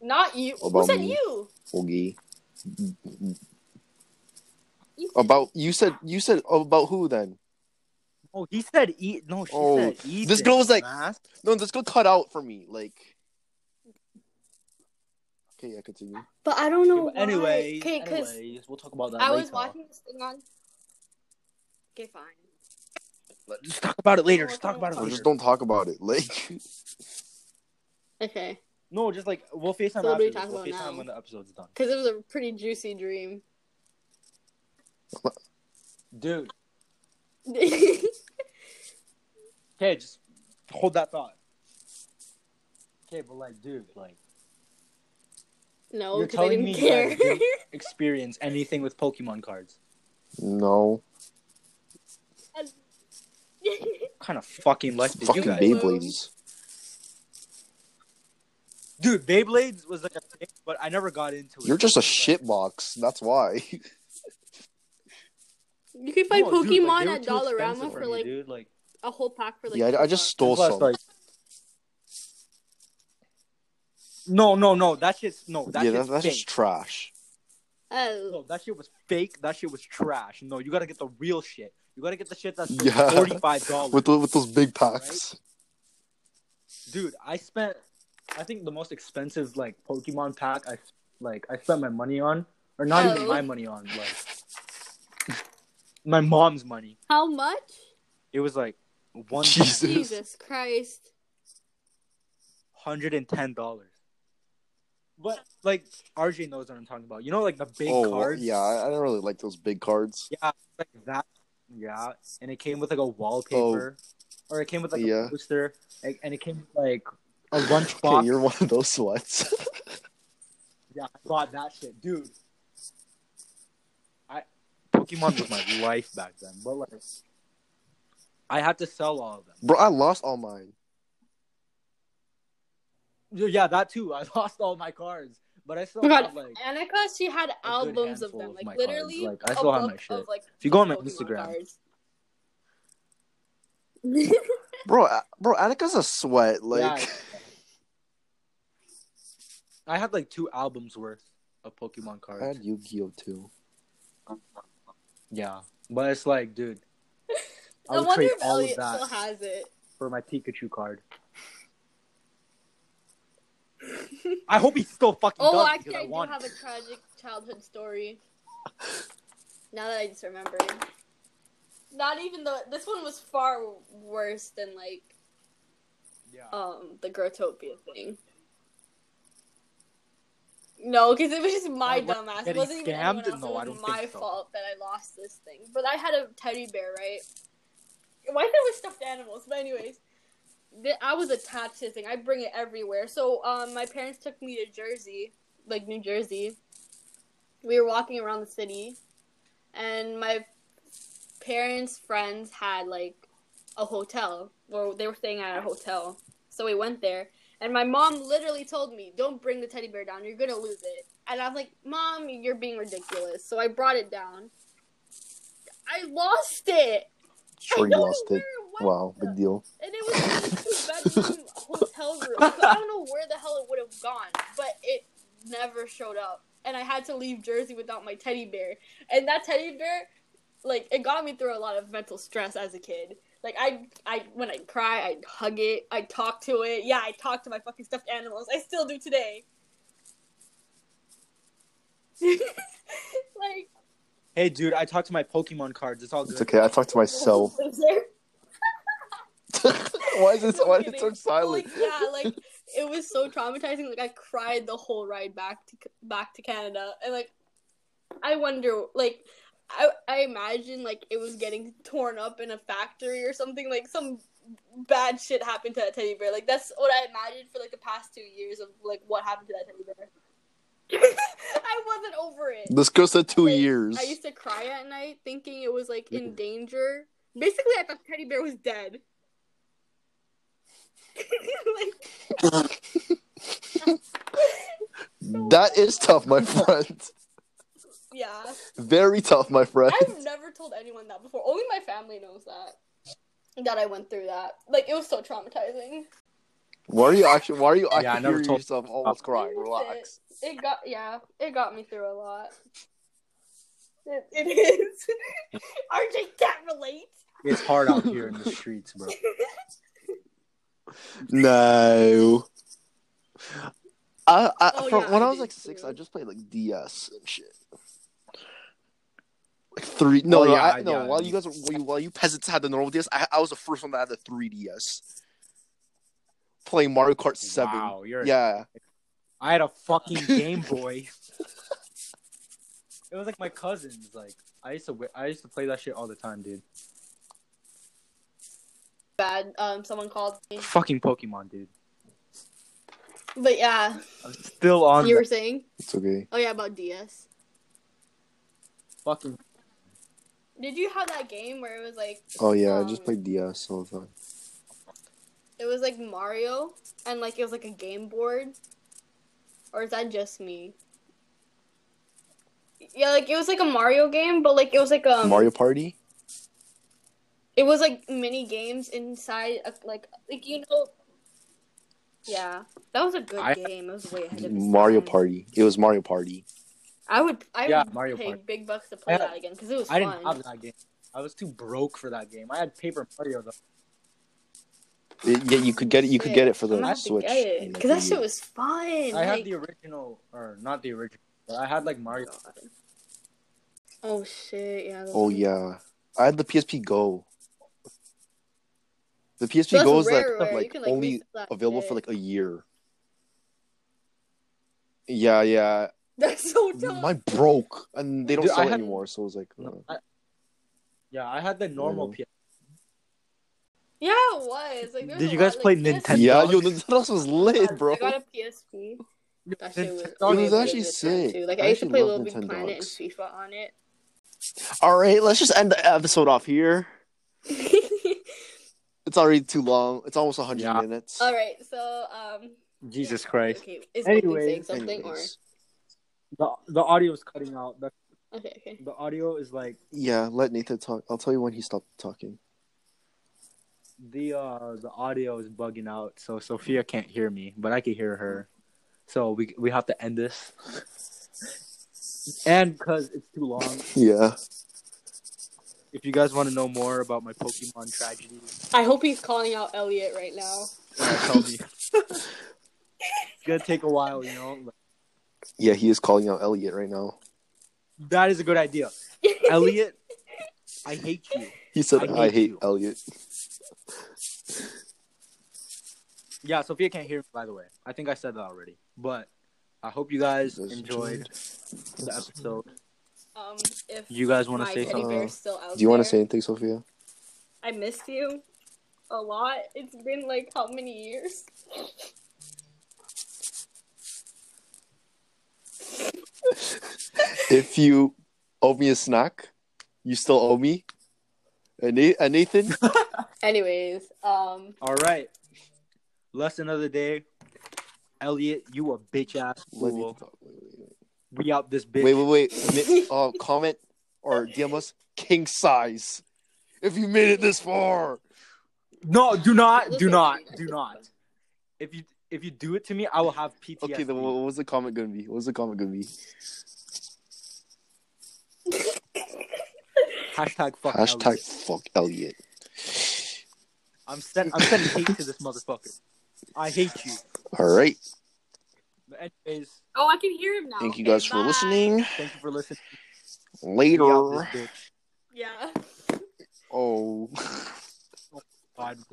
C: Not you. Who
A: About
C: said
A: me.
C: you?
A: Oogie.
C: You said-
A: About you said you said about who then?
B: Oh, he said eat. No, she
A: Oh,
B: said eat.
A: this girl was like-
B: Mask.
A: No, this girl cut out for me. Like, okay, yeah, continue.
C: But I don't know.
B: Okay, but anyways,
C: Okay, because
B: anyways, we'll talk about that
C: I
B: later.
C: was watching this thing on. Okay, fine.
B: Let's just talk about it later. Just talk about it later.
A: just don't talk about it. Like,
C: Okay,
B: No, just like we'll FaceTime
C: So what do we
B: after.
C: talk
B: We'll
C: about
B: FaceTime
C: now?
B: when the episode's done.
C: because it was a pretty juicy dream.
B: Dude, okay, just hold that thought. Okay, but like, dude, like, You're
C: because I
B: telling
C: didn't
B: me you
C: care.
B: guys didn't experience anything with Pokemon cards.
A: no,
B: What kind of fucking life did
A: fucking
B: you guys?
A: Beyblades.
B: Dude, Beyblades was like a thing, but I never got into it.
A: You're just a shitbox. That's why.
C: you can find
B: No, dude,
C: Pokemon
B: like,
C: at
B: too
C: Dollarama
B: expensive
C: for
B: me,
C: like
B: dude. Like,
C: a whole pack for like.
A: yeah, I, I just stole
B: plus,
A: some.
B: like, no, no, no. That shit's no. That
A: yeah,
B: shit's
A: that, that's
B: fake.
A: just trash.
C: Oh,
B: No, that shit was fake. That shit was trash. No, you gotta get the real shit. You gotta get the shit that's
A: Yeah.
B: forty five dollars.
A: With the, with those big packs.
B: Dude, I spent. I think the most expensive like Pokemon pack I like I spent my money on, or not even
C: Oh.
B: my money on, like my mom's money.
C: how much?
B: It was like one
A: Jesus.
C: Jesus Christ!
B: hundred and ten dollars. But like RJ knows what I'm talking about. You know, like the big
A: oh,
B: cards.
A: yeah, I, don't really like those big cards.
B: Yeah, like that. Yeah, and it came with like a wallpaper, oh. or it came with like
A: Oh. Yeah.
B: a poster, and and it came with like a lunchbox.
A: Okay, you're one of those sweats.
B: Yeah, I bought that shit, dude. I Pokemon was my life back then, but like, I had to sell all of them.
A: Bro, I lost all mine.
B: Yeah, that too. I lost all my cards, but I still
C: Oh my
B: like.
C: Annika, she had albums of them,
B: of
C: like
B: my
C: literally
B: cards. Like, I
C: a
B: still have my shit.
C: of like.
B: If you go on my Instagram,
C: cards.
A: Bro, bro, Annika's a sweat. Like,
B: Yeah. I had like two albums worth of Pokemon cards.
A: I
B: cards.
A: had Yu-Gi-Oh too.
B: Yeah, but it's like, dude, I
C: I
B: would
C: wonder
B: trade
C: if
B: all of
C: Elliot
B: that
C: still has it.
B: for my Pikachu card. I hope he still fucking
C: Oh, actually, I
B: I
C: do
B: want.
C: have
B: it.
C: a tragic childhood story. Now that I just remembered. Not even though this one was far worse than like
B: Yeah.
C: um the Growtopia thing. No, because it was just my dumbass. It wasn't even anyone else.
B: No,
C: it was my
B: so.
C: fault that I lost this thing. But I had a teddy bear, right? Why there was stuffed animals? But anyways, I was attached to this thing. I bring it everywhere. So um, my parents took me to Jersey, like New Jersey. We were walking around the city, and my parents' friends had like a hotel, or they were staying at a hotel. So we went there, and my mom literally told me, "Don't bring the teddy bear down. You're gonna lose it." And I was like, "Mom, you're being ridiculous." So I brought it down. I lost it.
A: Sure,
C: I
A: you lost it.
C: Where it
A: Wow, big deal.
C: And it was in a two-bedroom hotel room. So I don't know where the hell it would have gone, but it never showed up. And I had to leave Jersey without my teddy bear. And that teddy bear, like, it got me through a lot of mental stress as a kid. Like I, I when I cry, I'd hug it, I'd talk to it. Yeah, I talk to my fucking stuffed animals. I still do today. like
B: Hey, dude, I talk to my Pokemon cards. It's all good.
A: It's okay. I talk to myself. Why is it? Why is it so silent?
C: Like, yeah, like it was so traumatizing. Like I cried the whole ride back to back to Canada, and like I wonder, like I I imagine like it was getting torn up in a factory or something. Like some bad shit happened to that teddy bear. Like that's what I imagined for like the past two years of like what happened to that teddy bear. I wasn't over it.
A: This girl said two
C: Like,
A: years.
C: I used to cry at night thinking it was like in mm. danger. Basically, I thought teddy bear was dead. like,
A: That is tough, my friend.
C: yeah.
A: Very tough, my friend.
C: I've never told anyone that before. Only my family knows that. That I went through that. Like it was so traumatizing.
A: Why are you actually? Why are you
B: Yeah, I never
A: hearing
B: told-
A: yourself almost crying?
C: That's
A: Relax.
C: It got yeah, it got me through a lot. It, it is. RJ can't relate.
B: It's hard out here in the streets, bro.
A: No. I, I
C: Oh,
A: from,
C: yeah,
A: when
C: I
A: I was
C: did
A: like six,
C: too.
A: I just played like DS and shit. Like three? No,
B: Oh, yeah,
A: I, no.
B: yeah.
A: While you guys, were, while you- while you peasants had the normal DS, I, I was the first one that had the 3DS. Playing Mario Kart Seven.
B: Wow, you're
A: Yeah.
B: I had a fucking Game Boy. it was like my cousins. Like I used to, I used to play that shit all the time, dude.
C: Bad. Um, someone called me.
B: Fucking Pokemon, dude.
C: But yeah,
B: I'm still on
C: you
B: that
C: were saying.
A: It's okay.
C: Oh yeah, about DS.
B: fucking.
C: Did you have that game where it was like
A: Oh yeah, I just
C: Um,
A: played DS all the time.
C: it was like Mario and like it was like a game board? Or is that just me? Yeah, like it was like a Mario game, but like it was like um
A: Mario Party.
C: It was like mini games inside of like like you know Yeah. That was a good
B: I-
C: game. It was way ahead of its
A: Mario
C: time.
A: Party. It was Mario Party.
C: I would I
B: Yeah,
C: would
B: Mario
C: pay
B: Party.
C: big bucks to play
B: I had-
C: that again because it was
B: I
C: fun.
B: didn't have that game. I was too broke for that game. I had Paper Mario though.
A: It- yeah, you could get it. You could get it for the
C: I'm gonna
A: Switch.
C: get it, Cause that shit was fun.
B: I
C: like-
B: had the original, or not the original, but I had like Mario.
C: Oh shit! Yeah.
A: Oh yeah, I had the PSP Go. The PSP
C: That's
A: Go is
C: rare,
A: like like
C: can, like,
A: only available
C: shit.
A: for like a year. Yeah, yeah.
C: That's so dumb.
A: Mine broke, and they don't
B: Dude, I
A: sell it anymore. So it was like, uh,
B: I, yeah, I had the normal
A: Mhm.
B: PS.
C: Yeah, it was. Like,
B: Did you guys
C: like,
B: play
C: PS-
B: Nintendo?
A: yeah,
B: bucks.
A: yo, Nintendo was lit, bro.
C: I got a PSP. That shit was.
A: It was actually sick.
C: Too. Like
A: I
C: I used to
A: actually
C: play
A: love
C: Little Big
A: Nintendo
C: Planet and. FIFA on it.
A: All right, let's just end the episode off here. It's already too long. It's almost hundred
B: Yeah.
A: minutes.
C: All right, so um.
B: Jesus Christ.
C: Okay, is
B: Anyways-
C: saying something
A: Anyways.
B: The the audio is cutting out. The.
C: Okay, okay.
B: the audio is like
A: Yeah, let Nathan talk. I'll tell you when he stopped talking.
B: the uh the audio is bugging out, so Sophia can't hear me, but I can hear her. So we we have to end this. And because it's too long,
A: Yeah.
B: If you guys want to know more about my Pokemon tragedy,
C: I hope he's calling out Elliot right now.
B: uh, tell me. it's gonna take a while, you know.
A: Yeah, he is calling out Elliot right now.
B: That is a good idea, Elliot. I hate you.
A: He said,
B: I
A: "I
B: hate
A: hate,
B: you."
A: Elliot."
B: Yeah, Sophia can't hear me, by the way. I think I said that already. But I hope you guys
A: That's
B: enjoyed the episode.
C: Um, if
B: You guys want to say
C: teddy
B: something?
C: bear's still out
A: Do you want to say anything, Sophia?
C: I missed you a lot. It's been like how many years?
A: If you owe me a snack, you still owe me. And, and Nathan,
C: Anyways, um,
B: All right. Lesson of the day. Elliot, you a bitch ass
A: let Nathan
B: fool.
A: talk. Wait, wait, wait.
B: We out this bitch.
A: Wait, wait, wait. Uh, comment or DM us king size. If you made it this far,
B: No, do not, do not, do not. If you if you do it to me, I will have PTSD.
A: okay. Then what what was the comment gonna be? What was the comment gonna be?
B: Hashtag fuck
A: Hashtag
B: Elliot.
A: fuck Elliot.
B: I'm sending I'm sending hate to this motherfucker. I hate you.
A: All right.
B: But anyways,
C: oh, I can hear him now.
A: Thank you
C: Okay,
A: guys for
C: bye.
A: listening.
B: thank you for listening.
A: Later.
B: this bitch.
C: Yeah. Oh.
A: oh
B: God.